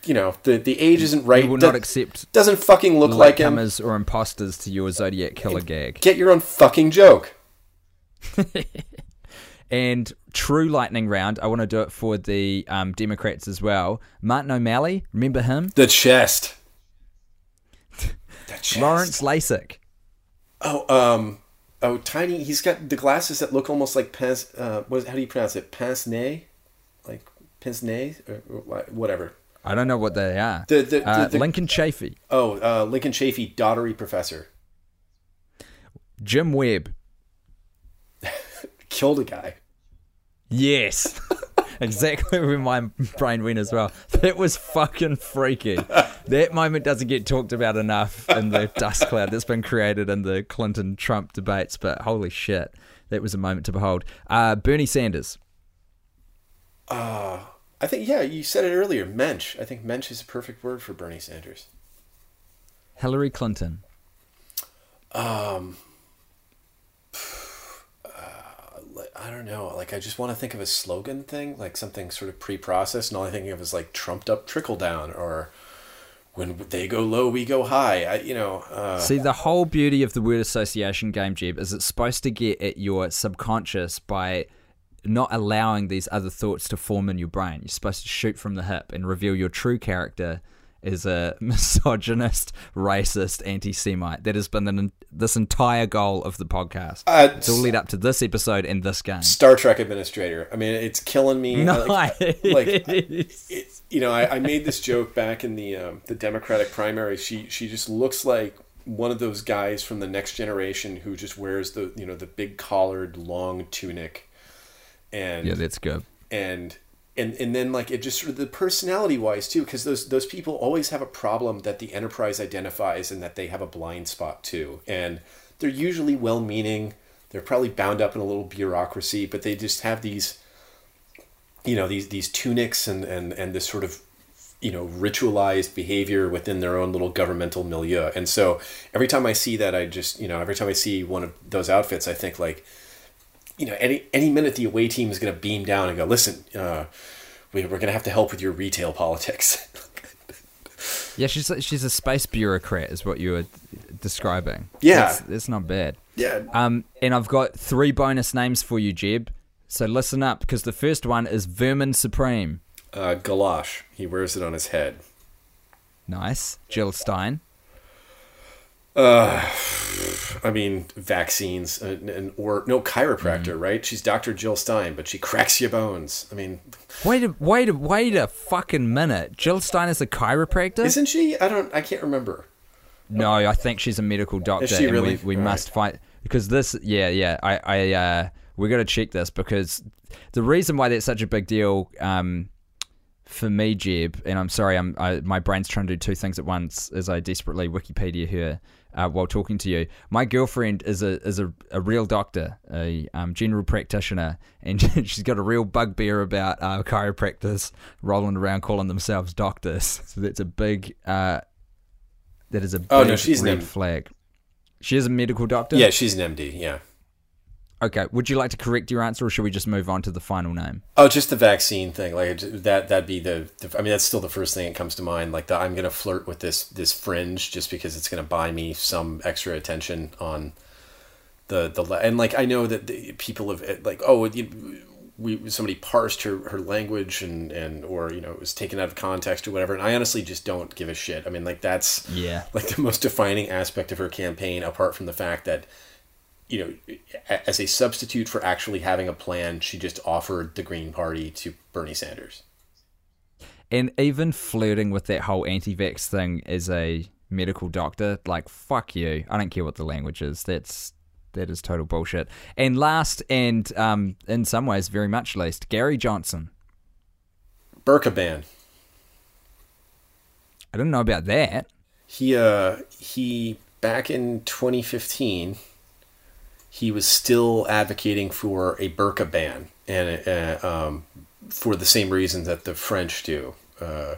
you know, the the age isn't right. We will Do- not accept doesn't fucking look like him. or imposters to your Zodiac Killer gag. Get your own fucking joke. And true lightning round, I want to do it for the um, Democrats as well. Martin O'Malley, remember him? The chest. The chest. Lawrence Lessig. Oh, um, oh, tiny. He's got the glasses that look almost like pince. Uh, what how do you pronounce it? Pince nez. like pince nez or, or whatever. I don't know what they are. The- the- uh, the- Lincoln Chafee, Oh, uh, Lincoln Chafee, daughtery professor, Jim Webb. killed a guy. Yes. exactly where my brain went as well. That was fucking freaky. That moment doesn't get talked about enough in the dust cloud that's been created in the Clinton Trump debates, but holy shit, that was a moment to behold. Uh, Bernie Sanders. I think yeah, you said it earlier. Mensch. I think mensch is a perfect word for Bernie Sanders. Hillary Clinton. I don't know. Like I just want to think of a slogan thing, like something sort of pre-processed, and all I think of is like trumped up trickle down or when they go low, we go high. I, you know, uh, See, the whole beauty of the word association game, Jeb, is it's supposed to get at your subconscious by not allowing these other thoughts to form in your brain. You're supposed to shoot from the hip and reveal your true character as a misogynist, racist, anti-Semite. That has been the, this entire goal of the podcast. Uh, it's all lead up to this episode and this game. Star Trek administrator. I mean, it's killing me. I Nice. Like, like it, you know, I, I made this joke back in the um, the Democratic primary. She she just looks like one of those guys from the next generation who just wears the you know the big collared long tunic, and yeah, that's good. and and and then like it just the personality wise too because those those people always have a problem that the enterprise identifies and that they have a blind spot too and they're usually well meaning they're probably bound up in a little bureaucracy but they just have these you know these these tunics and and and this sort of you know ritualized behavior within their own little governmental milieu. And so every time i see that i just you know every time i see one of those outfits i think like you know, any any minute the away team is going to beam down and go, listen, uh, we, we're going to have to help with your retail politics. Yeah, she's she's a space bureaucrat, is what you were describing. Yeah. that's, that's not bad. yeah. Um, and I've got three bonus names for you, Jeb. So listen up, because the first one is Vermin Supreme. Uh, galosh. He wears it on his head. Nice. Jill Stein. I mean, vaccines and, and or no chiropractor, right? She's Dr. Jill Stein, but she cracks your bones. I mean, Wait a wait a wait a fucking minute. Jill Stein is a chiropractor? isn't she? I don't. I can't remember. no, I think she's a medical doctor. she really? we, we must fight because this. Yeah, yeah. I, I, uh, we got to check this because the reason why that's such a big deal, um, for me, Jeb, and I'm sorry, I'm I, my brain's trying to do two things at once as I desperately Wikipedia her uh, while talking to you. My girlfriend is a is a, a real doctor, a um, general practitioner, and she's got a real bugbear about uh, chiropractors rolling around calling themselves doctors. So that's a big uh, that is a big Oh, no, she's an red M- flag. She is a medical doctor. Yeah, she's an MD. Yeah. Okay. Would you like to correct your answer, or should we just move on to the final name? Oh, just the vaccine thing. Like that. That'd be the, the. I mean, that's still the first thing that comes to mind. Like the, I'm gonna flirt with this this fringe just because it's gonna buy me some extra attention on the the and like I know that the people have like oh you, we somebody parsed her, her language and and or you know it was taken out of context or whatever and I honestly just don't give a shit. I mean like that's Yeah. like the most defining aspect of her campaign apart from the fact that you know as a substitute for actually having a plan she just offered the Green Party to Bernie Sanders. And even flirting with that whole anti-vax thing as a medical doctor, like fuck you. I don't care what the language is. That's that is total bullshit. And last, and um, in some ways, very much least, Gary Johnson. Burqa ban. I didn't know about that. He uh he back in 2015 he was still advocating for a burqa ban and uh, um, for the same reason that the French do. Uh,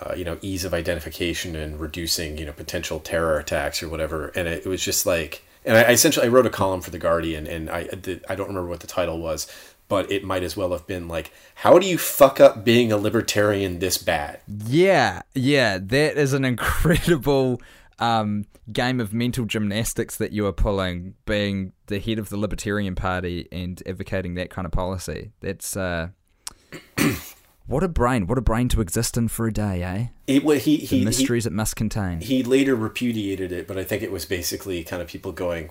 uh, you know, ease of identification and reducing, you know, potential terror attacks or whatever. And it, it was just like, and I, I essentially I wrote a column for the Guardian, and I did, I don't remember what the title was, but it might as well have been like, "How do you fuck up being a libertarian this bad?" Yeah, yeah, that is an incredible um, game of mental gymnastics that you are pulling, being the head of the Libertarian Party and advocating that kind of policy. That's uh, what a brain! What a brain to exist in for a day, eh? It, wa- he, The he, he, mysteries it must contain. he later repudiated it, but I think it was basically kind of people going,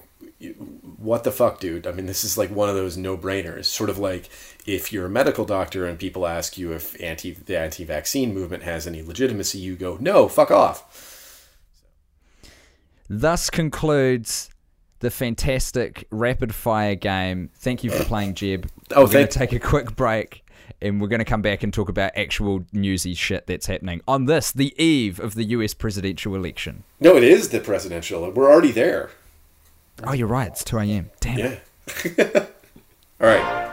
what the fuck, dude? I mean, this is like one of those no-brainers. Sort of like if you're a medical doctor and people ask you if anti the anti-vaccine movement has any legitimacy, you go, "No, fuck off." Thus concludes the fantastic rapid fire game. Thank you for playing, Jeb. Oh, we're going to take a quick break, and we're going to come back and talk about actual newsy shit that's happening on this, the eve of the U.S. presidential election. No, it is the presidential. We're already there. Oh, you're right. It's 2 a.m. Damn. Yeah. All right.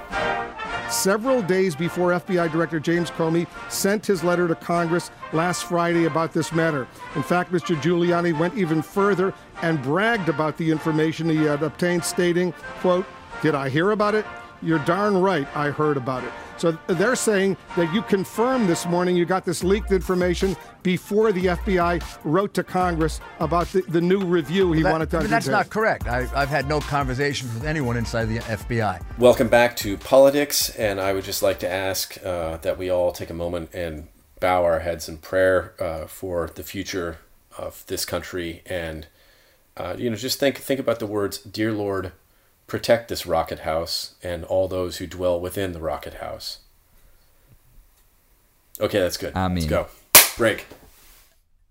Several days before FBI Director James Comey sent his letter to Congress last Friday about this matter. In fact, Mr. Giuliani went even further and bragged about the information he had obtained, stating, quote, Did I hear about it? You're darn right I heard about it. So they're saying that you confirmed this morning you got this leaked information before the FBI wrote to Congress about the, the new review he That- wanted to I mean, that's not correct. I, I've had no conversations with anyone inside the FBI. Welcome back to politics, and I would just like to ask uh, that we all take a moment and bow our heads in prayer uh, for the future of this country, and uh, you know, just think think about the words, "Dear Lord, protect this rocket house and all those who dwell within the rocket house." Okay, that's good. Amen. Let's go. Break.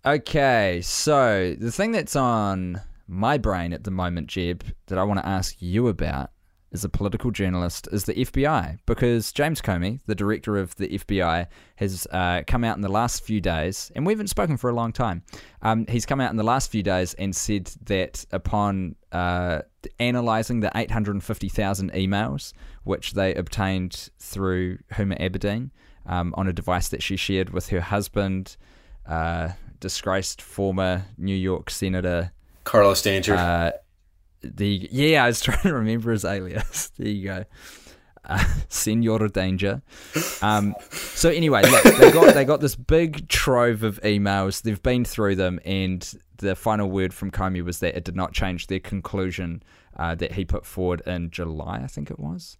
Okay, so the thing that's on my brain at the moment, Jeb, that I want to ask you about as a political journalist is the FBI because James Comey, the director of the FBI, has uh, come out in the last few days, and we haven't spoken for a long time. Um, he's come out in the last few days and said that upon uh, analyzing the 850,000 emails which they obtained through Huma Abedin um, on a device that she shared with her husband, uh, disgraced former New York Senator Carlos Danger. uh, the yeah, I was trying to remember his alias. There you go, uh, Senor Danger. Um, so anyway, look, they got they got this big trove of emails. They've been through them, and the final word from Comey was that it did not change their conclusion uh, that he put forward in July, I think it was,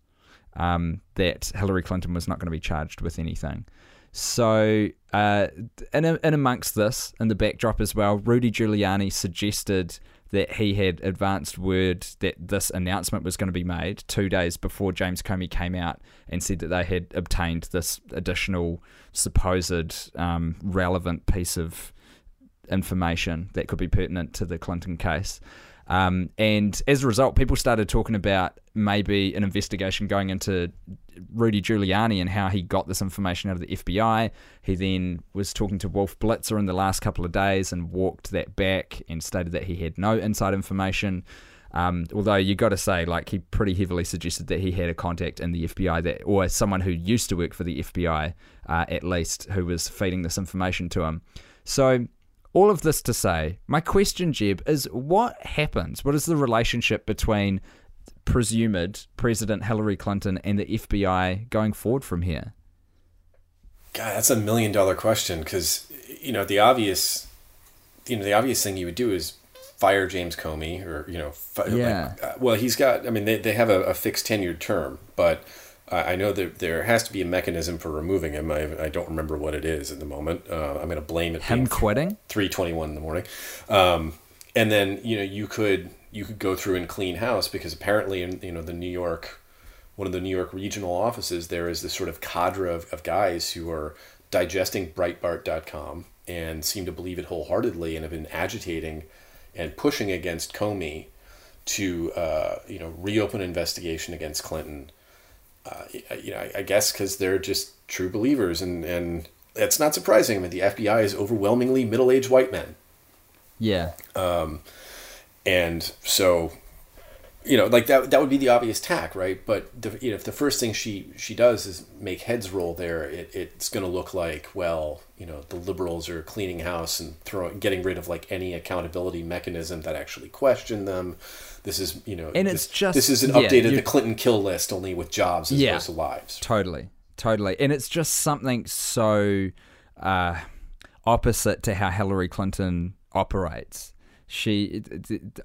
um, that Hillary Clinton was not going to be charged with anything. So, uh, in, in amongst this, in the backdrop as well, Rudy Giuliani suggested that he had advanced word that this announcement was going to be made two days before James Comey came out and said that they had obtained this additional supposed um, relevant piece of information that could be pertinent to the Clinton case. Um, and as a result, people started talking about maybe an investigation going into Rudy Giuliani and how he got this information out of the FBI. He then was talking to Wolf Blitzer in the last couple of days and walked that back and stated that he had no inside information. Um, although you got to say, like he pretty heavily suggested that he had a contact in the FBI that, or someone who used to work for the FBI, uh, at least, who was feeding this information to him. So all of this to say, my question, Jeb, is what happens? What is the relationship between presumed President Hillary Clinton and the FBI going forward from here? God, that's a million dollar question because you know the obvious, you know the obvious thing you would do is fire James Comey or you know, fi- Yeah. like, uh, well he's got. I mean they they have a, a fixed tenured term, but I know that there has to be a mechanism for removing him. I, I don't remember what it is at the moment. Uh, I'm going to blame it Him quitting? three twenty one in the morning, um, and then you know you could you could go through and clean house because apparently in you know the New York, one of the New York regional offices there is this sort of cadre of, of guys who are digesting Breitbart.com and seem to believe it wholeheartedly and have been agitating and pushing against Comey to uh, you know reopen investigation against Clinton. Uh, you know, I, I guess because they're just true believers, and and it's not surprising. I mean, the FBI is overwhelmingly middle-aged white men, Yeah. and so you know, like that that would be the obvious tack, right? But the, you know, if the first thing she she does is make heads roll there, it, it's going to look like well, you know, the liberals are cleaning house and throwing getting rid of like any accountability mechanism that actually questioned them. This is you know, And this, it's just- this is an yeah, updated you- the Clinton kill list only with jobs as Yeah. opposed to lives. Totally, totally, and it's just something so uh, opposite to how Hillary Clinton operates. She,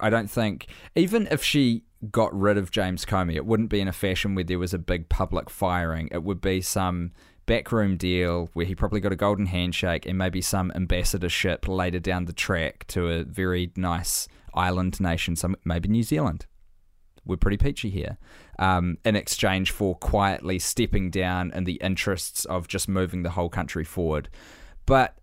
I don't think, even if she got rid of James Comey, it wouldn't be in a fashion where there was a big public firing. It would be some backroom deal where he probably got a golden handshake and maybe some ambassadorship later down the track to a very nice island nation, some maybe New Zealand we're pretty peachy here, um, in exchange for quietly stepping down in the interests of just moving the whole country forward. But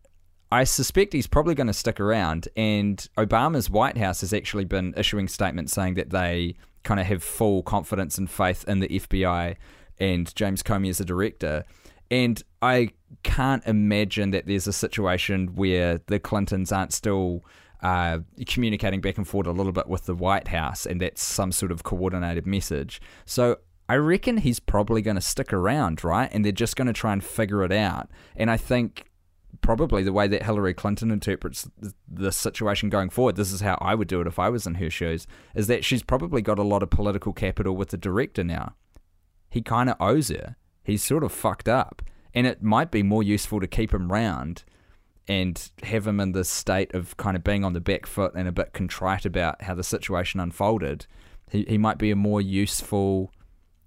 I suspect he's probably going to stick around, and Obama's White House has actually been issuing statements saying that they kind of have full confidence and faith in the FBI and James Comey as a director. And I can't imagine that there's a situation where the Clintons aren't still uh, communicating back and forth a little bit with the White House, and that's some sort of coordinated message. So I reckon he's probably going to stick around, right? And they're just going to try and figure it out. And I think probably the way that Hillary Clinton interprets the situation going forward, this is how I would do it if I was in her shoes, is that she's probably got a lot of political capital with the director now. He kind of owes her. He's sort of fucked up. And it might be more useful to keep him round and have him in this state of kind of being on the back foot and a bit contrite about how the situation unfolded. He, he might be a more useful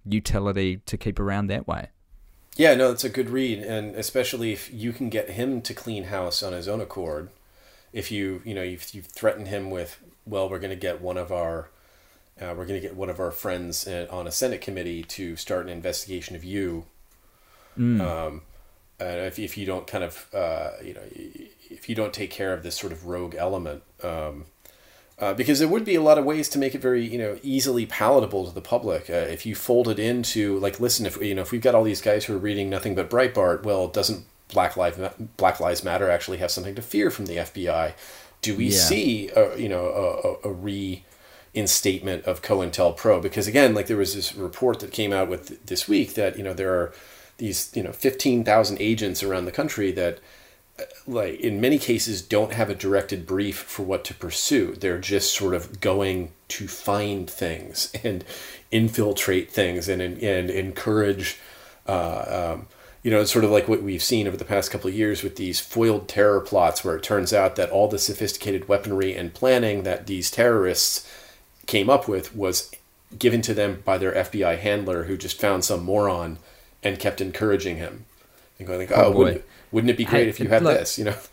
utility to keep around that way. Yeah, no, that's a good read, and especially if you can get him to clean house on his own accord. If you, you know, you've, you've threatened him with, well, we're going to get one of our, uh, we're going to get one of our friends on a Senate committee to start an investigation of you. Mm. Um, and if if you don't kind of, uh, you know, if you don't take care of this sort of rogue element, um, uh, because there would be a lot of ways to make it very you know easily palatable to the public. Uh, if you fold it into like listen if you know if we've got all these guys who are reading nothing but Breitbart well doesn't Black Lives Black Lives Matter actually have something to fear from the FBI do we yeah. see a, you know a, a, reinstatement of COINTELPRO? Because again like there was this report that came out with this week that you know there are these you know 15,000 agents around the country that like in many cases don't have a directed brief for what to pursue. They're just sort of going to find things and infiltrate things and and encourage uh, um, you know sort of like what we've seen over the past couple of years with these foiled terror plots where it turns out that all the sophisticated weaponry and planning that these terrorists came up with was given to them by their FBI handler who just found some moron and kept encouraging him and going like oh, oh wouldn't, wouldn't it be great if you had look, this? You know.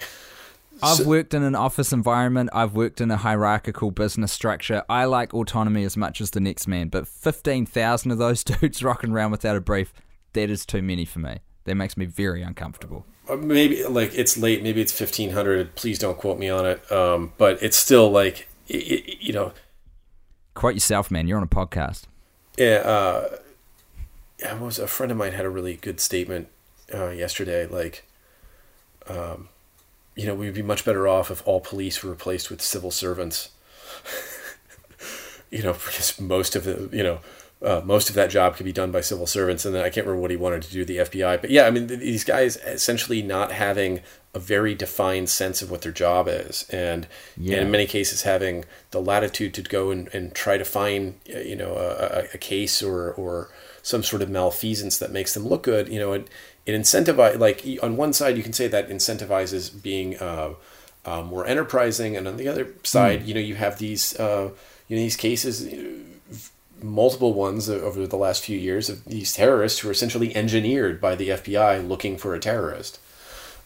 I've so, worked in an office environment. I've worked in a hierarchical business structure. I like autonomy as much as the next man, but 15,000 of those dudes rocking around without a brief, that is too many for me. That makes me very uncomfortable. Uh, maybe, like, it's late. Maybe it's 1,500. Please don't quote me on it. Um, but it's still, like, it, it, you know. Quote yourself, man. You're on a podcast. Yeah. Uh, I was a friend of mine had a really good statement uh, yesterday. Like, um, you know, we'd be much better off if all police were replaced with civil servants. you know, because most of the, you know, uh, most of that job could be done by civil servants. And then I can't remember what he wanted to do the FBI. But yeah, I mean, these guys essentially not having a very defined sense of what their job is. And, yeah. and in many cases, having the latitude to go and, and try to find, uh, you know, a, a case or, or some sort of malfeasance that makes them look good, you know, it, it incentivizes like on one side you can say that incentivizes being uh, uh, more enterprising and on the other side mm. you know you have these uh, you know these cases multiple ones over the last few years of these terrorists who are essentially engineered by the FBI looking for a terrorist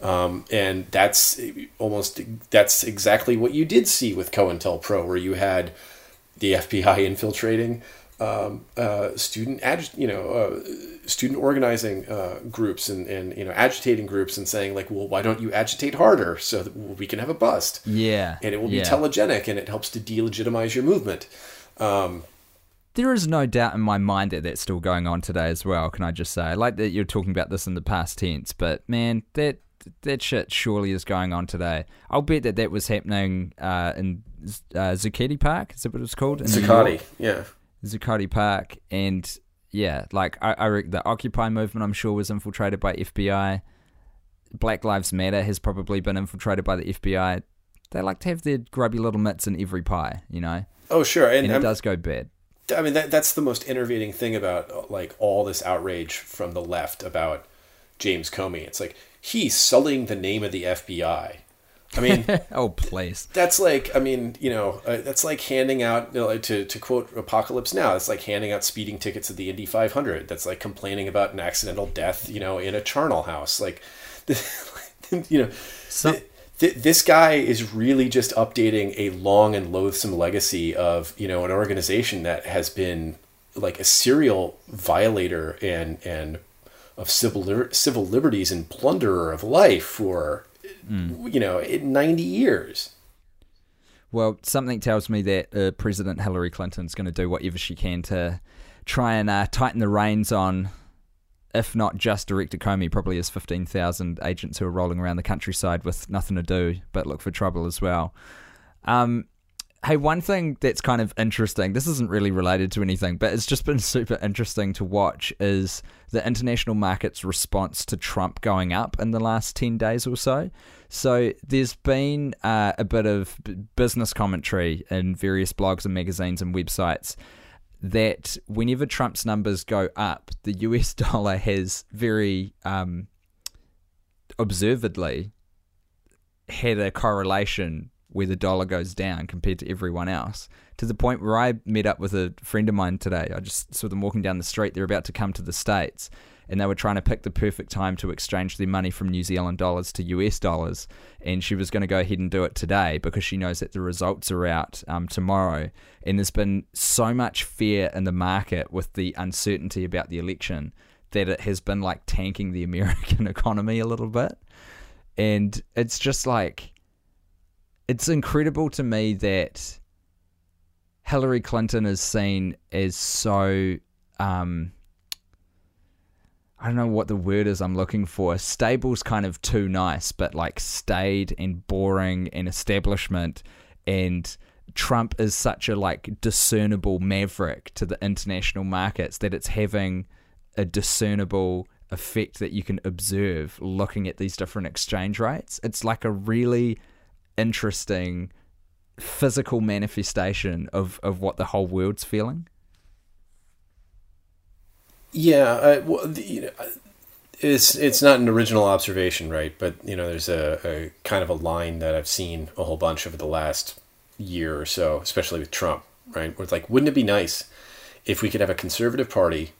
um, and that's almost that's exactly what you did see with COINTELPRO where you had the FBI infiltrating um, uh, student ag- you know uh, student organizing uh, groups and, and you know agitating groups and saying like well why don't you agitate harder so that we can have a bust? Yeah and it will yeah. be telegenic and it helps to delegitimize your movement. Um, there is no doubt in my mind that that's still going on today as well can i just say? I like that you're talking about this in the past tense but man that that shit surely is going on today. I'll bet that that was happening uh, in uh, zuccotti park is that what it's called? In zuccotti yeah Zuccotti Park, and yeah, like I, I the Occupy movement, I'm sure was infiltrated by FBI. Black Lives Matter has probably been infiltrated by the FBI. They like to have their grubby little mitts in every pie, you know. Oh sure, and, and it I'm, does go bad. I mean, that that's the most enervating thing about like all this outrage from the left about James Comey. It's like he's sullying the name of the FBI. I mean, oh please. That's like, I mean, you know, uh, that's like handing out you know, to to quote Apocalypse Now. It's like handing out speeding tickets at the Indy 500. That's like complaining about an accidental death, you know, in a charnel house. Like, you know, some th- this guy is really just updating a long and loathsome legacy of you know an organization that has been like a serial violator and and of civil civil liberties and plunderer of life for you know in 90 years Well, something tells me that uh, President Hillary Clinton's going to do whatever she can to try and uh, tighten the reins on, if not just Director Comey, probably his 15,000 agents who are rolling around the countryside with nothing to do but look for trouble as well. Um, hey, one thing that's kind of interesting, this isn't really related to anything, but it's just been super interesting to watch is the international market's response to Trump going up in the last 10 days or so. So there's been uh, a bit of business commentary in various blogs and magazines and websites that whenever Trump's numbers go up, the US dollar has very um, observedly had a correlation where the dollar goes down compared to everyone else to the point where I met up with a friend of mine today. I just saw them walking down the street. They're about to come to the States and they were trying to pick the perfect time to exchange their money from New Zealand dollars to US dollars. And she was going to go ahead and do it today because she knows that the results are out um, tomorrow. And there's been so much fear in the market with the uncertainty about the election that it has been like tanking the American economy a little bit. And it's just like, it's incredible to me that Hillary Clinton is seen as so um I don't know what the word is I'm looking for. Stable's kind of too nice, but like staid and boring and establishment and Trump is such a like discernible maverick to the international markets that it's having a discernible effect that you can observe looking at these different exchange rates. It's like a really interesting physical manifestation of, of what the whole world's feeling. Yeah, uh, well, the, you know, it's it's not an original observation, right? But you know, there's a, a kind of a line that I've seen a whole bunch over the last year or so, especially with Trump, right? Where it's like, wouldn't it be nice if we could have a conservative party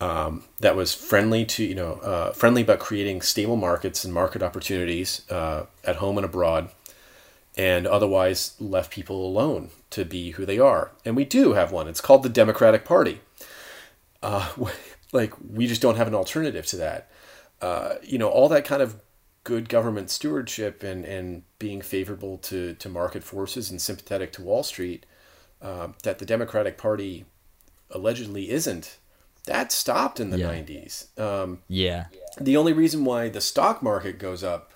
um, that was friendly to you know uh, friendly about creating stable markets and market opportunities uh, at home and abroad, and otherwise left people alone to be who they are. And we do have one. It's called the Democratic Party. Uh, like we just don't have an alternative to that. Uh, you know, all that kind of good government stewardship and, and being favorable to, to market forces and sympathetic to Wall Street uh, that the Democratic Party allegedly isn't. That stopped in the Yeah. 90s. Um, Yeah. the only reason why the stock market goes up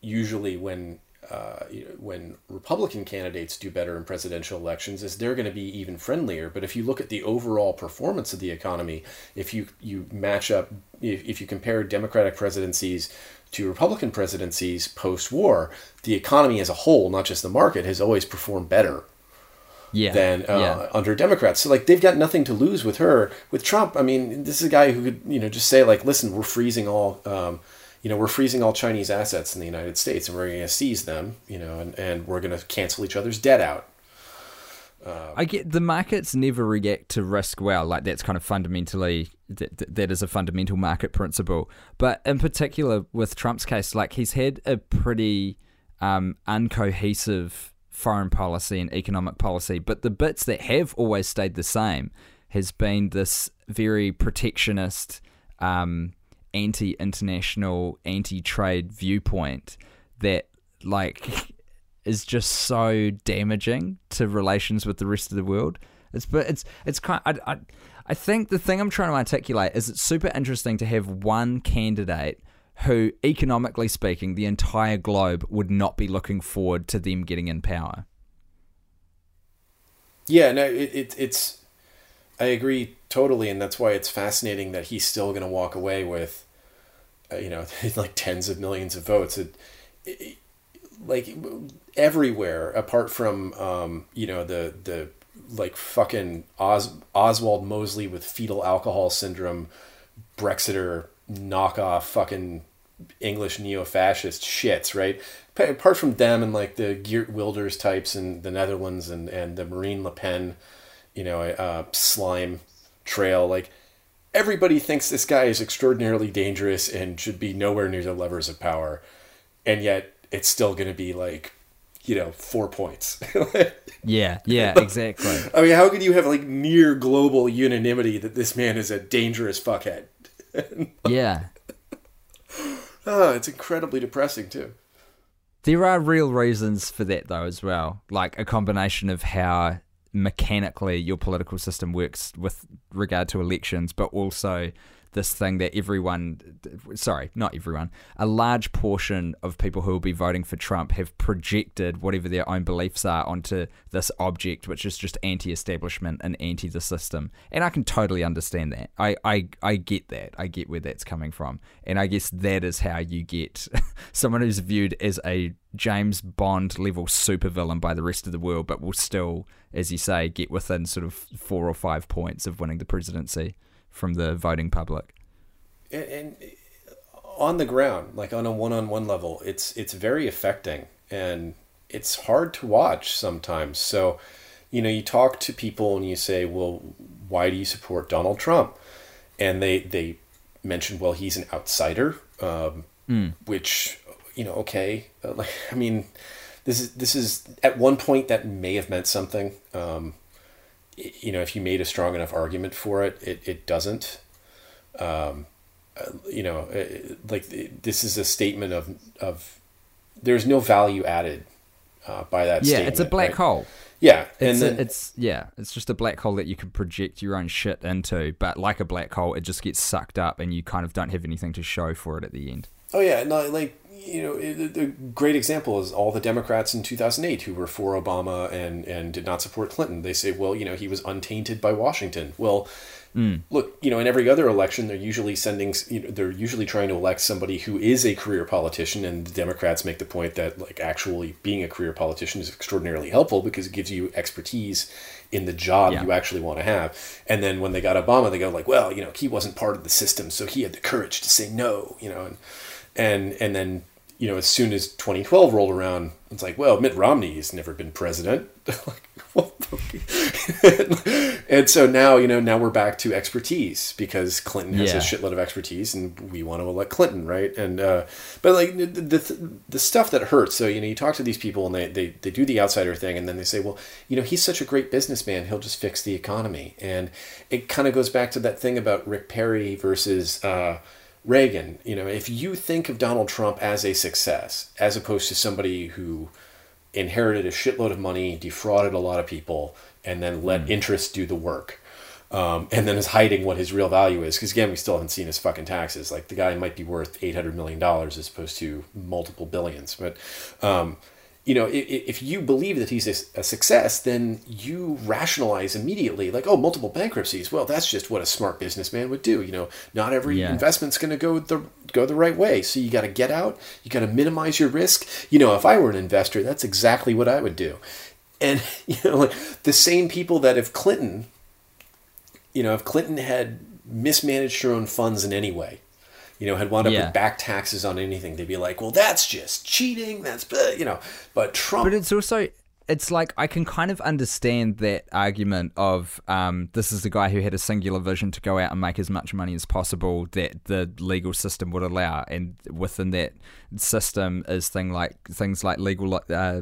usually when uh, when Republican candidates do better in presidential elections is they're going to be even friendlier. But if you look at the overall performance of the economy, if you you match up, if, if you compare Democratic presidencies to Republican presidencies post war, the economy as a whole, not just the market, has always performed better Yeah. than uh, yeah. under Democrats. So like they've got nothing to lose with her. With Trump, I mean, this is a guy who could you know just say like, listen, we're freezing all. Um, you know, we're freezing all Chinese assets in the United States, and we're going to seize them. You know, and, and we're going to cancel each other's debt out. I get the markets never react to risk well. Like that's kind of fundamentally that, that- that is a fundamental market principle. But in particular with Trump's case, like he's had a pretty um, uncohesive foreign policy and economic policy. But the bits that have always stayed the same has been this very protectionist, um, anti-international, anti-trade viewpoint that like is just so damaging to relations with the rest of the world. It's but it's it's kind. I, I I think the thing I'm trying to articulate is it's super interesting to have one candidate who, economically speaking, the entire globe would not be looking forward to them getting in power. Yeah, no, it, it it's. I agree totally, and that's why it's fascinating that he's still going to walk away with, you know, like tens of millions of votes. It, it, like everywhere, apart from um, you know the the like fucking Os, Oswald Mosley with fetal alcohol syndrome, Brexiter knockoff fucking English neo-fascist shits, right? Pa- Apart from them and like the Geert Wilders types in the Netherlands and, and the Marine Le Pen, you know, uh, slime trail, like everybody thinks this guy is extraordinarily dangerous and should be nowhere near the levers of power. And yet it's still going to be like, you know, four points. Yeah, yeah, exactly. I mean, how could you have like near global unanimity that this man is a dangerous fuckhead? yeah. Oh, it's incredibly depressing too. There are real reasons for that, though, as well. Like a combination of how mechanically your political system works with regard to elections, but also this thing that everyone, sorry, not everyone, a large portion of people who will be voting for Trump have projected whatever their own beliefs are onto this object, which is just anti establishment and anti the system. And I can totally understand that. I, I, I get that. I get where that's coming from. And I guess that is how you get someone who's viewed as a James Bond level supervillain by the rest of the world, but will still, as you say, get within sort of four or five points of winning the presidency from the voting public. And, and on the ground, like on a one-on-one level, it's it's very affecting and it's hard to watch sometimes. So, you know, you talk to people and you say, "Well, why do you support Donald Trump?" And they they mention, "Well, he's an outsider," um, mm. which you know, okay, uh, like I mean, this is this is at one point that may have meant something. Um, you know, if you made a strong enough argument for it, it, it doesn't. Um, you know, like this is a statement of of there's no value added uh, by that. Yeah, it's a black right? hole. Yeah, and it's, then, a, it's yeah, it's just a black hole that you can project your own shit into. But like a black hole, it just gets sucked up, and you kind of don't have anything to show for it at the end. Oh yeah, no, like you know, the great example is all the Democrats in 2008 who were for Obama and, and did not support Clinton. They say, well, you know, he was untainted by Washington. Well, mm. look, you know, in every other election, they're usually sending, you know, they're usually trying to elect somebody who is a career politician. And the Democrats make the point that, like, actually being a career politician is extraordinarily helpful because it gives you expertise in the job yeah. you actually want to have. And then when they got Obama, they go, like, well, you know, he wasn't part of the system, so he had the courage to say no, you know, and, and, and then you know, as soon as 2012 rolled around, it's like, well, Mitt Romney has never been president. and so now, you know, now we're back to expertise because Clinton has yeah. a shitload of expertise, and we want to elect Clinton, right? And uh, but like the, the the stuff that hurts. So you know, you talk to these people, and they they they do the outsider thing, and then they say, well, you know, he's such a great businessman, he'll just fix the economy, and it kind of goes back to that thing about Rick Perry versus. Uh, Reagan, you know, if you think of Donald Trump as a success, as opposed to somebody who inherited a shitload of money, defrauded a lot of people, and then let mm. interest do the work, um, and then is hiding what his real value is, because again, we still haven't seen his fucking taxes. Like the guy might be worth eight hundred million dollars as opposed to multiple billions, but. Um, you know, if, if you believe that he's a, a, success, then you rationalize immediately, like, oh, multiple bankruptcies. Well, that's just what a smart businessman would do. You know, not every yeah. investment's going to go the go the right way. So you got to get out. You got to minimize your risk. You know, if I were an investor, that's exactly what I would do. And you know, like the same people that if Clinton, you know, if Clinton had mismanaged her own funds in any way, you know, had wound up yeah. with back taxes on anything, they'd be like, well, that's just cheating. That's, you know, but Trump. But it's also, it's like I can kind of understand that argument of um, this is the guy who had a singular vision to go out and make as much money as possible that the legal system would allow, and within that system is thing like things like legal uh,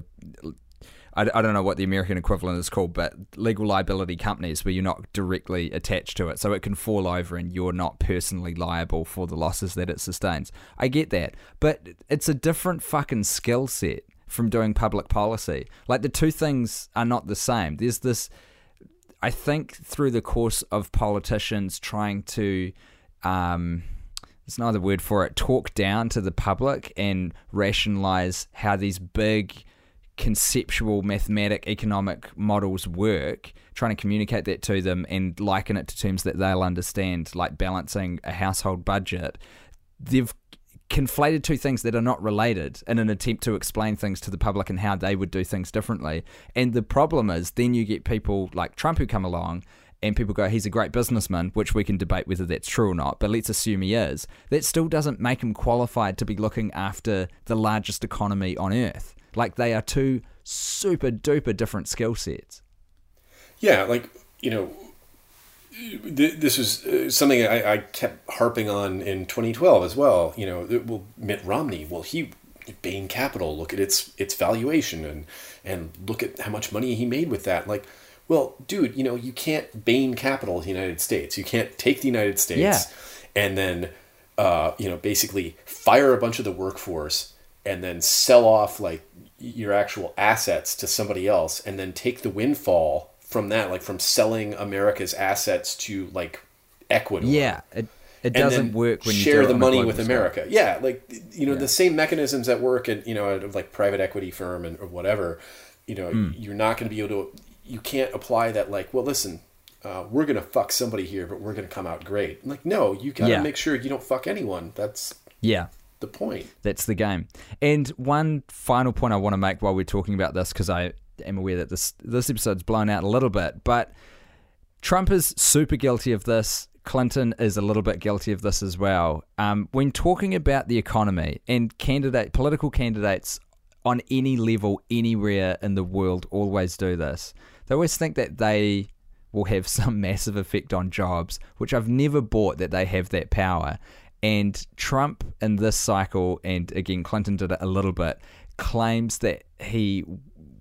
I, I don't know what the American equivalent is called, but legal liability companies where you're not directly attached to it. So it can fall over and you're not personally liable for the losses that it sustains. I get that. But it's a different fucking skill set from doing public policy. Like the two things are not the same. There's this, I think, through the course of politicians trying to. Um, there's no word for it, talk down to the public and rationalize how these big conceptual mathematic economic models work trying to communicate that to them and liken it to terms that they'll understand like balancing a household budget they've conflated two things that are not related in an attempt to explain things to the public and how they would do things differently and the problem is then you get people like Trump who come along and people go, he's a great businessman, which we can debate whether that's true or not, but let's assume he is. That still doesn't make him qualified to be looking after the largest economy on earth. Like they are two super duper different skill sets. Yeah, like you know, this was uh, something I, I, kept harping on in 2012 as well. You know, well, Mitt Romney, well, he Bain Capital, look at its its valuation and and look at how much money he made with that. Like, well, dude, you know, you can't Bain Capital the United States. You can't take the United States Yeah. and then uh, you know, basically fire a bunch of the workforce and then sell off like your actual assets to somebody else and then take the windfall from that, like from selling America's assets to like Ecuador Yeah, it, it doesn't work when you share do the money with. America. Yeah, like you know Yeah. the same mechanisms that work at you know at like private equity firm and or whatever. You know, Hmm. you're not going to be able to. You can't apply that like, well, listen, uh, we're going to fuck somebody here, but we're going to come out great. Like, no, you got to Yeah. make sure you don't fuck anyone. That's Yeah, the point. That's the game. And one final point I want to make while we're talking about this, because I am aware that this this episode's blown out a little bit, but Trump is super guilty of this. Clinton is a little bit guilty of this as well. Um, when talking about the economy and candidate political candidates on any level anywhere in the world always do this. They always think that they will have some massive effect on jobs, which I've never bought that they have that power. And Trump in this cycle, and again, Clinton did it a little bit, claims that he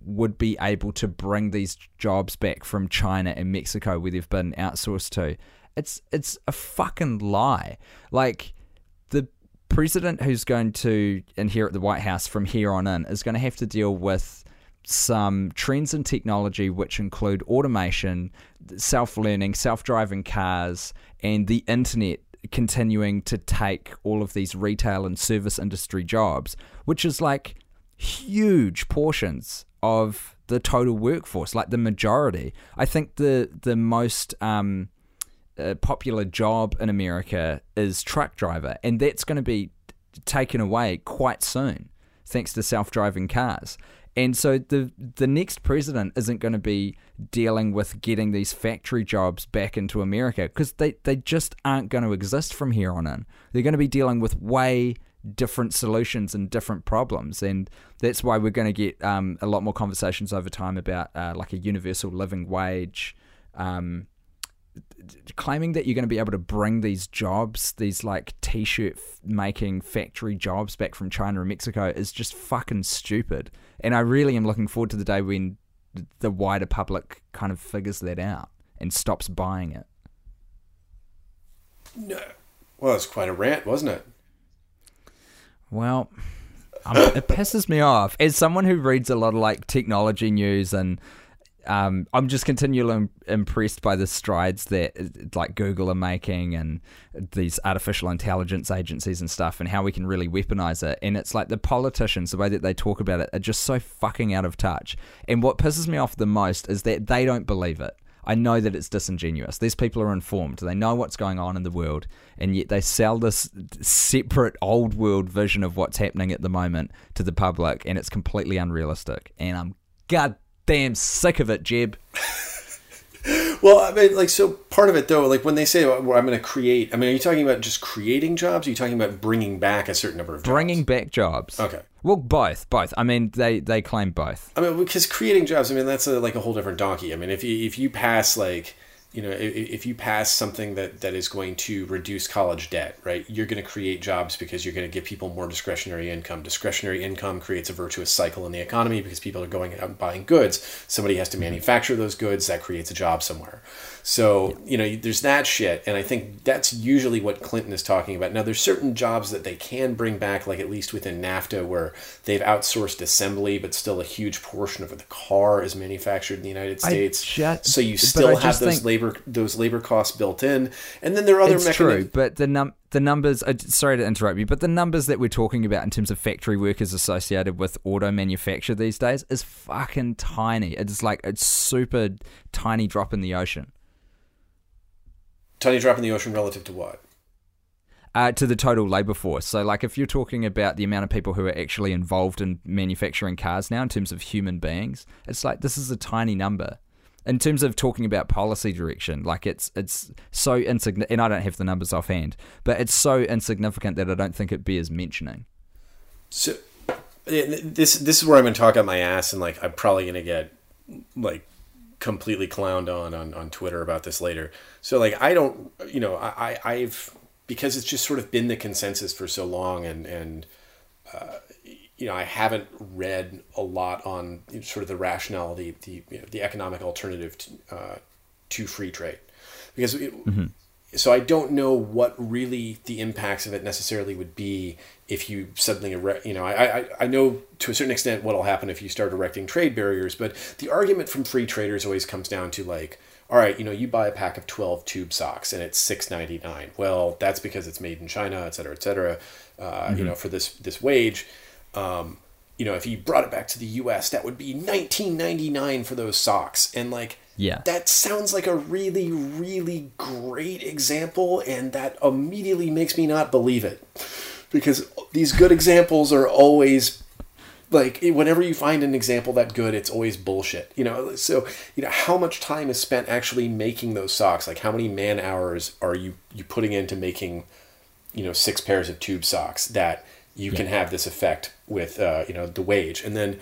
would be able to bring these jobs back from China and Mexico where they've been outsourced to. It's it's a fucking lie. Like the president who's going to inherit the White House from here on in is going to have to deal with some trends in technology which include automation, self-learning, self-driving cars, and the internet continuing to take all of these retail and service industry jobs, which is like huge portions of the total workforce, like the majority. I think the the most um, uh, popular job in America is truck driver, and that's going to be taken away quite soon, thanks to self-driving cars. And so the the next president isn't going to be dealing with getting these factory jobs back into America because they, they just aren't going to exist from here on in. They're going to be dealing with way different solutions and different problems, and that's why we're going to get um, a lot more conversations over time about uh, like a universal living wage. Um, claiming that you're going to be able to bring these jobs, these like t-shirt making factory jobs back from China and Mexico is just fucking stupid. And I really am looking forward to the day when the wider public kind of figures that out and stops buying it. No. Well, it's quite a rant, wasn't it? Well, um, it pisses me off as someone who reads a lot of like technology news and um, I'm just continually impressed by the strides that uh, like Google are making and these artificial intelligence agencies and stuff and how we can really weaponize it. And it's like the politicians, the way that they talk about it, are just so fucking out of touch. And what pisses me off the most is that they don't believe it. I know that it's disingenuous. These people are informed. They know what's going on in the world, and yet they sell this separate old world vision of what's happening at the moment to the public, and it's completely unrealistic. And I'm goddamn sick of it, Jeb. Well, I mean, like, so part of it though, like when they say well, I'm going to create, I mean, are you talking about just creating jobs? Or are you talking about bringing back a certain number of jobs? Bringing back jobs. Okay. Well, both, both. I mean, they they claim both. I mean, because creating jobs, I mean, that's a, like a whole different donkey. I mean, if you if you pass like, you know, if, you pass something that that is going to reduce college debt, right? You're going to create jobs because you're going to give people more discretionary income. Discretionary income creates a virtuous cycle in the economy because people are going out and buying goods. Somebody has to manufacture those goods. That creates a job somewhere. So you know, there's that shit, and I think that's usually what Clinton is talking about. Now, there's certain jobs that they can bring back, like at least within NAFTA, where they've outsourced assembly, but still a huge portion of the car is manufactured in the United States. ju- so you still have those labor those labor costs built in, and then there are other It's mechanisms. true, but the num the numbers. Sorry to interrupt you, but the numbers that we're talking about in terms of factory workers associated with auto manufacture these days is fucking tiny. It's like it's super tiny drop in the ocean. Tiny drop in the ocean relative to what? uh, to the total labor force. So, like, if you're talking about the amount of people who are actually involved in manufacturing cars now in terms of human beings, it's like this is a tiny number. In terms of talking about policy direction, like it's it's so insignificant, and I don't have the numbers offhand, but it's so insignificant that I don't think it bears mentioning. So this this is where I'm going to talk out my ass, and like I'm probably going to get like completely clowned on, on on Twitter about this later. So like I don't, you know, I, I I've because it's just sort of been the consensus for so long, and and uh, you know, I haven't read a lot on sort of the rationale, the the, you know, the economic alternative to, uh, to free trade, because it, so I don't know what really the impacts of it necessarily would be if you suddenly erect, you know, I, I, I know to a certain extent what'll happen if you start erecting trade barriers, but the argument from free traders always comes down to like, all right, you know, you buy a pack of 12 tube socks and it's six ninety nine. Well, that's because it's made in China, et cetera, et cetera, uh, you know, for this, this wage. Um, you know, if you brought it back to the U.S., that would be 19.99 for those socks, and like, Yeah. that sounds like a really, really great example, and that immediately makes me not believe it, because these good examples are always like whenever you find an example that good, it's always bullshit. You know, so you know how much time is spent actually making those socks? Like how many man hours are you you putting into making you know six pairs of tube socks that you can have this effect with uh, you know the wage and then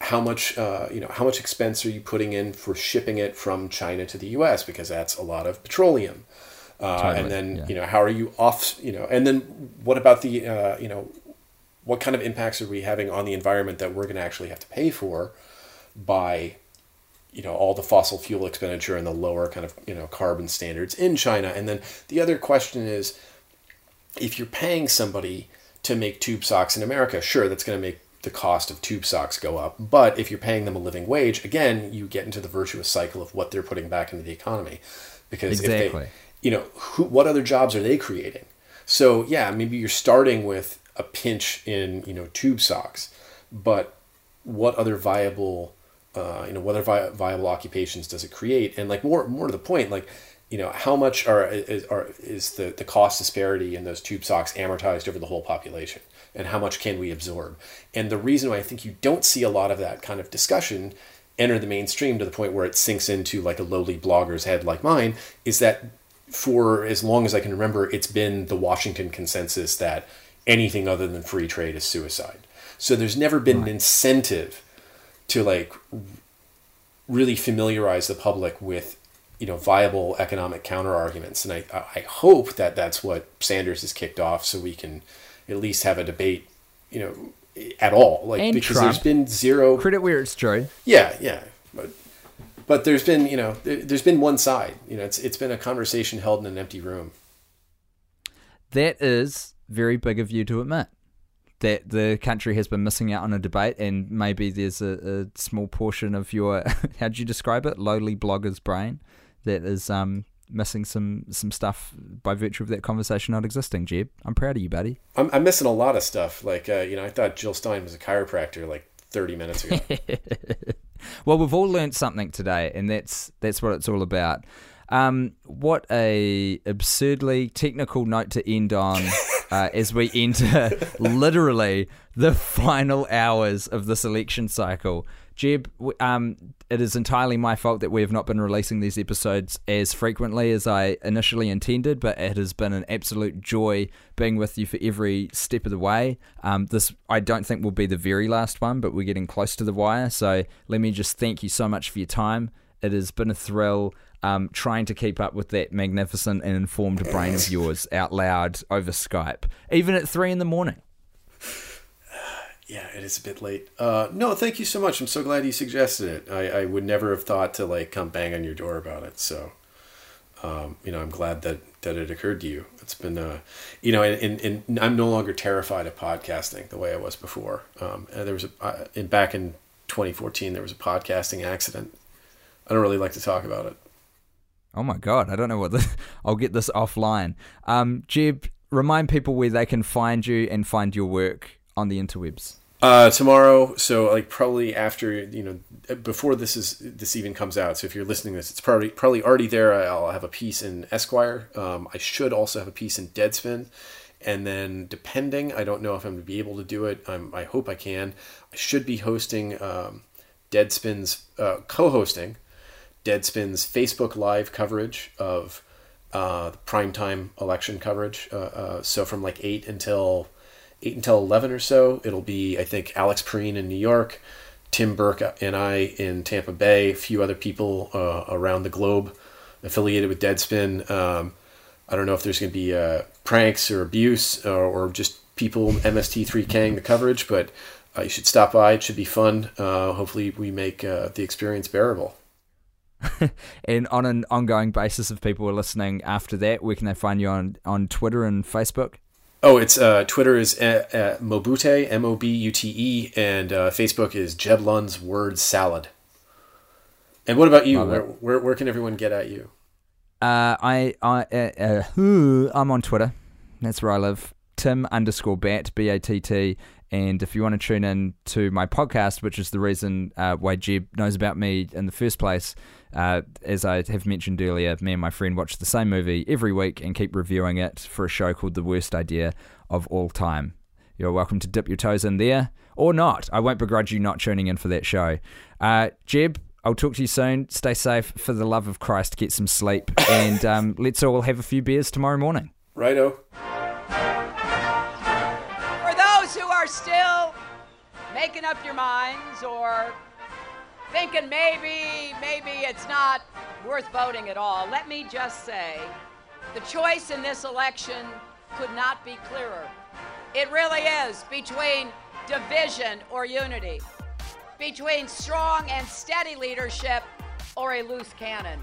how much uh, you know how much expense are you putting in for shipping it from China to the U.S. because that's a lot of petroleum uh, Totally, and then yeah. you know how are you off you know and then what about the uh, you know what kind of impacts are we having on the environment that we're going to actually have to pay for by you know all the fossil fuel expenditure and the lower kind of you know carbon standards in China and then the other question is if you're paying somebody to make tube socks in America, sure, that's going to make the cost of tube socks go up. But if you're paying them a living wage, again, you get into the virtuous cycle of what they're putting back into the economy. Because Exactly. if they, you know, who, what other jobs are they creating? So yeah, maybe you're starting with a pinch in you know tube socks, but what other viable uh, you know what other vi- viable occupations does it create? And like more more to the point like you know how much are is, are is the the cost disparity in those tube socks amortized over the whole population? And how much can we absorb? And the reason why i think you don't see a lot of that kind of discussion enter the mainstream to the point where it sinks into like a lowly blogger's head like mine is that for as long as i can remember it's been the washington consensus that anything other than free trade is suicide. So there's never been an incentive to like really familiarize the public with you know viable economic counter arguments and I, I hope that that's what sanders has kicked off so we can at least have a debate you know at all. Like And because Trump. there's been zero Credit where it's true. yeah yeah. But but there's been you know there, there's been one side you know it's it's been a conversation held in an empty room That is very big of you to admit that the country has been missing out on a debate, and maybe there's a, a small portion of your how'd you describe it lowly blogger's brain that is um missing some some stuff by virtue of that conversation not existing. Jeb, I'm proud of you, buddy. i'm, I'm missing a lot of stuff like uh, you know i thought jill stein was a chiropractor like 30 minutes ago Well, we've all learnt something today, and that's that's what it's all about. Um, what a absurdly technical note to end on uh, as we enter literally the final hours of this election cycle. Jeb, um, it is entirely my fault that we have not been releasing these episodes as frequently as I initially intended, but it has been an absolute joy being with you for every step of the way. Um, this, I don't think, will be the very last one, but we're getting close to the wire. So let me just thank you so much for your time. It has been a thrill um, trying to keep up with that magnificent and informed brain of yours out loud over Skype, even at three in the morning. Yeah, it is a bit late. Uh, no, thank you so much. I'm so glad you suggested it. I, I would never have thought to like come bang on your door about it. So, um, you know, I'm glad that that it occurred to you. It's been, uh, you know, and, and, and I'm no longer terrified of podcasting the way I was before. Um, there was a uh, in back in 2014 there was a podcasting accident. I don't really like to talk about it. Oh my god, I don't know what the. I'll get this offline. Um, Jeb, remind people where they can find you and find your work on the interwebs. Uh, tomorrow, so like probably after you know before this is this even comes out. So if you're listening to this, it's probably probably already there. I'll have a piece in Esquire. Um, I should also have a piece in Deadspin, and then depending, I don't know if I'm to be able to do it. I'm, I hope I can. I should be hosting um, Deadspin's uh, co-hosting Deadspin's Facebook Live coverage of uh, the primetime election coverage. Uh, uh, so from like eight until eight until eleven or so, it'll be I think Alex Pareene in New York, Tim Burke and I in Tampa Bay, a few other people uh, around the globe affiliated with Deadspin. Um, I don't know if there's going to be uh, pranks or abuse or, or just people MST3King the coverage, but uh, you should stop by. It should be fun. Uh, hopefully, we make uh, the experience bearable. and on an ongoing basis, if people are listening after that, where can they find you on, on Twitter and Facebook? Oh, it's uh, Twitter is at, at Mobute M O B U T E, and uh, Facebook is Jeb Lund's Word Salad. And what about you? Where, where, where can everyone get at you? Uh, I I uh, uh, I'm on Twitter. That's where I live. Tim underscore bat b a t t. And if you want to tune in to my podcast, which is the reason uh, why Jeb knows about me in the first place, uh, as I have mentioned earlier, me and my friend watch the same movie every week and keep reviewing it for a show called The Worst Idea of All Time. You're welcome to dip your toes in there or not. I won't begrudge you not tuning in for that show. Uh, Jeb, I'll talk to you soon. Stay safe. For the love of Christ, get some sleep. And um, let's all have a few beers tomorrow morning. Righto. Still making up your minds or thinking maybe, maybe it's not worth voting at all, let me just say the choice in this election could not be clearer. It really is between division or unity, between strong and steady leadership or a loose cannon.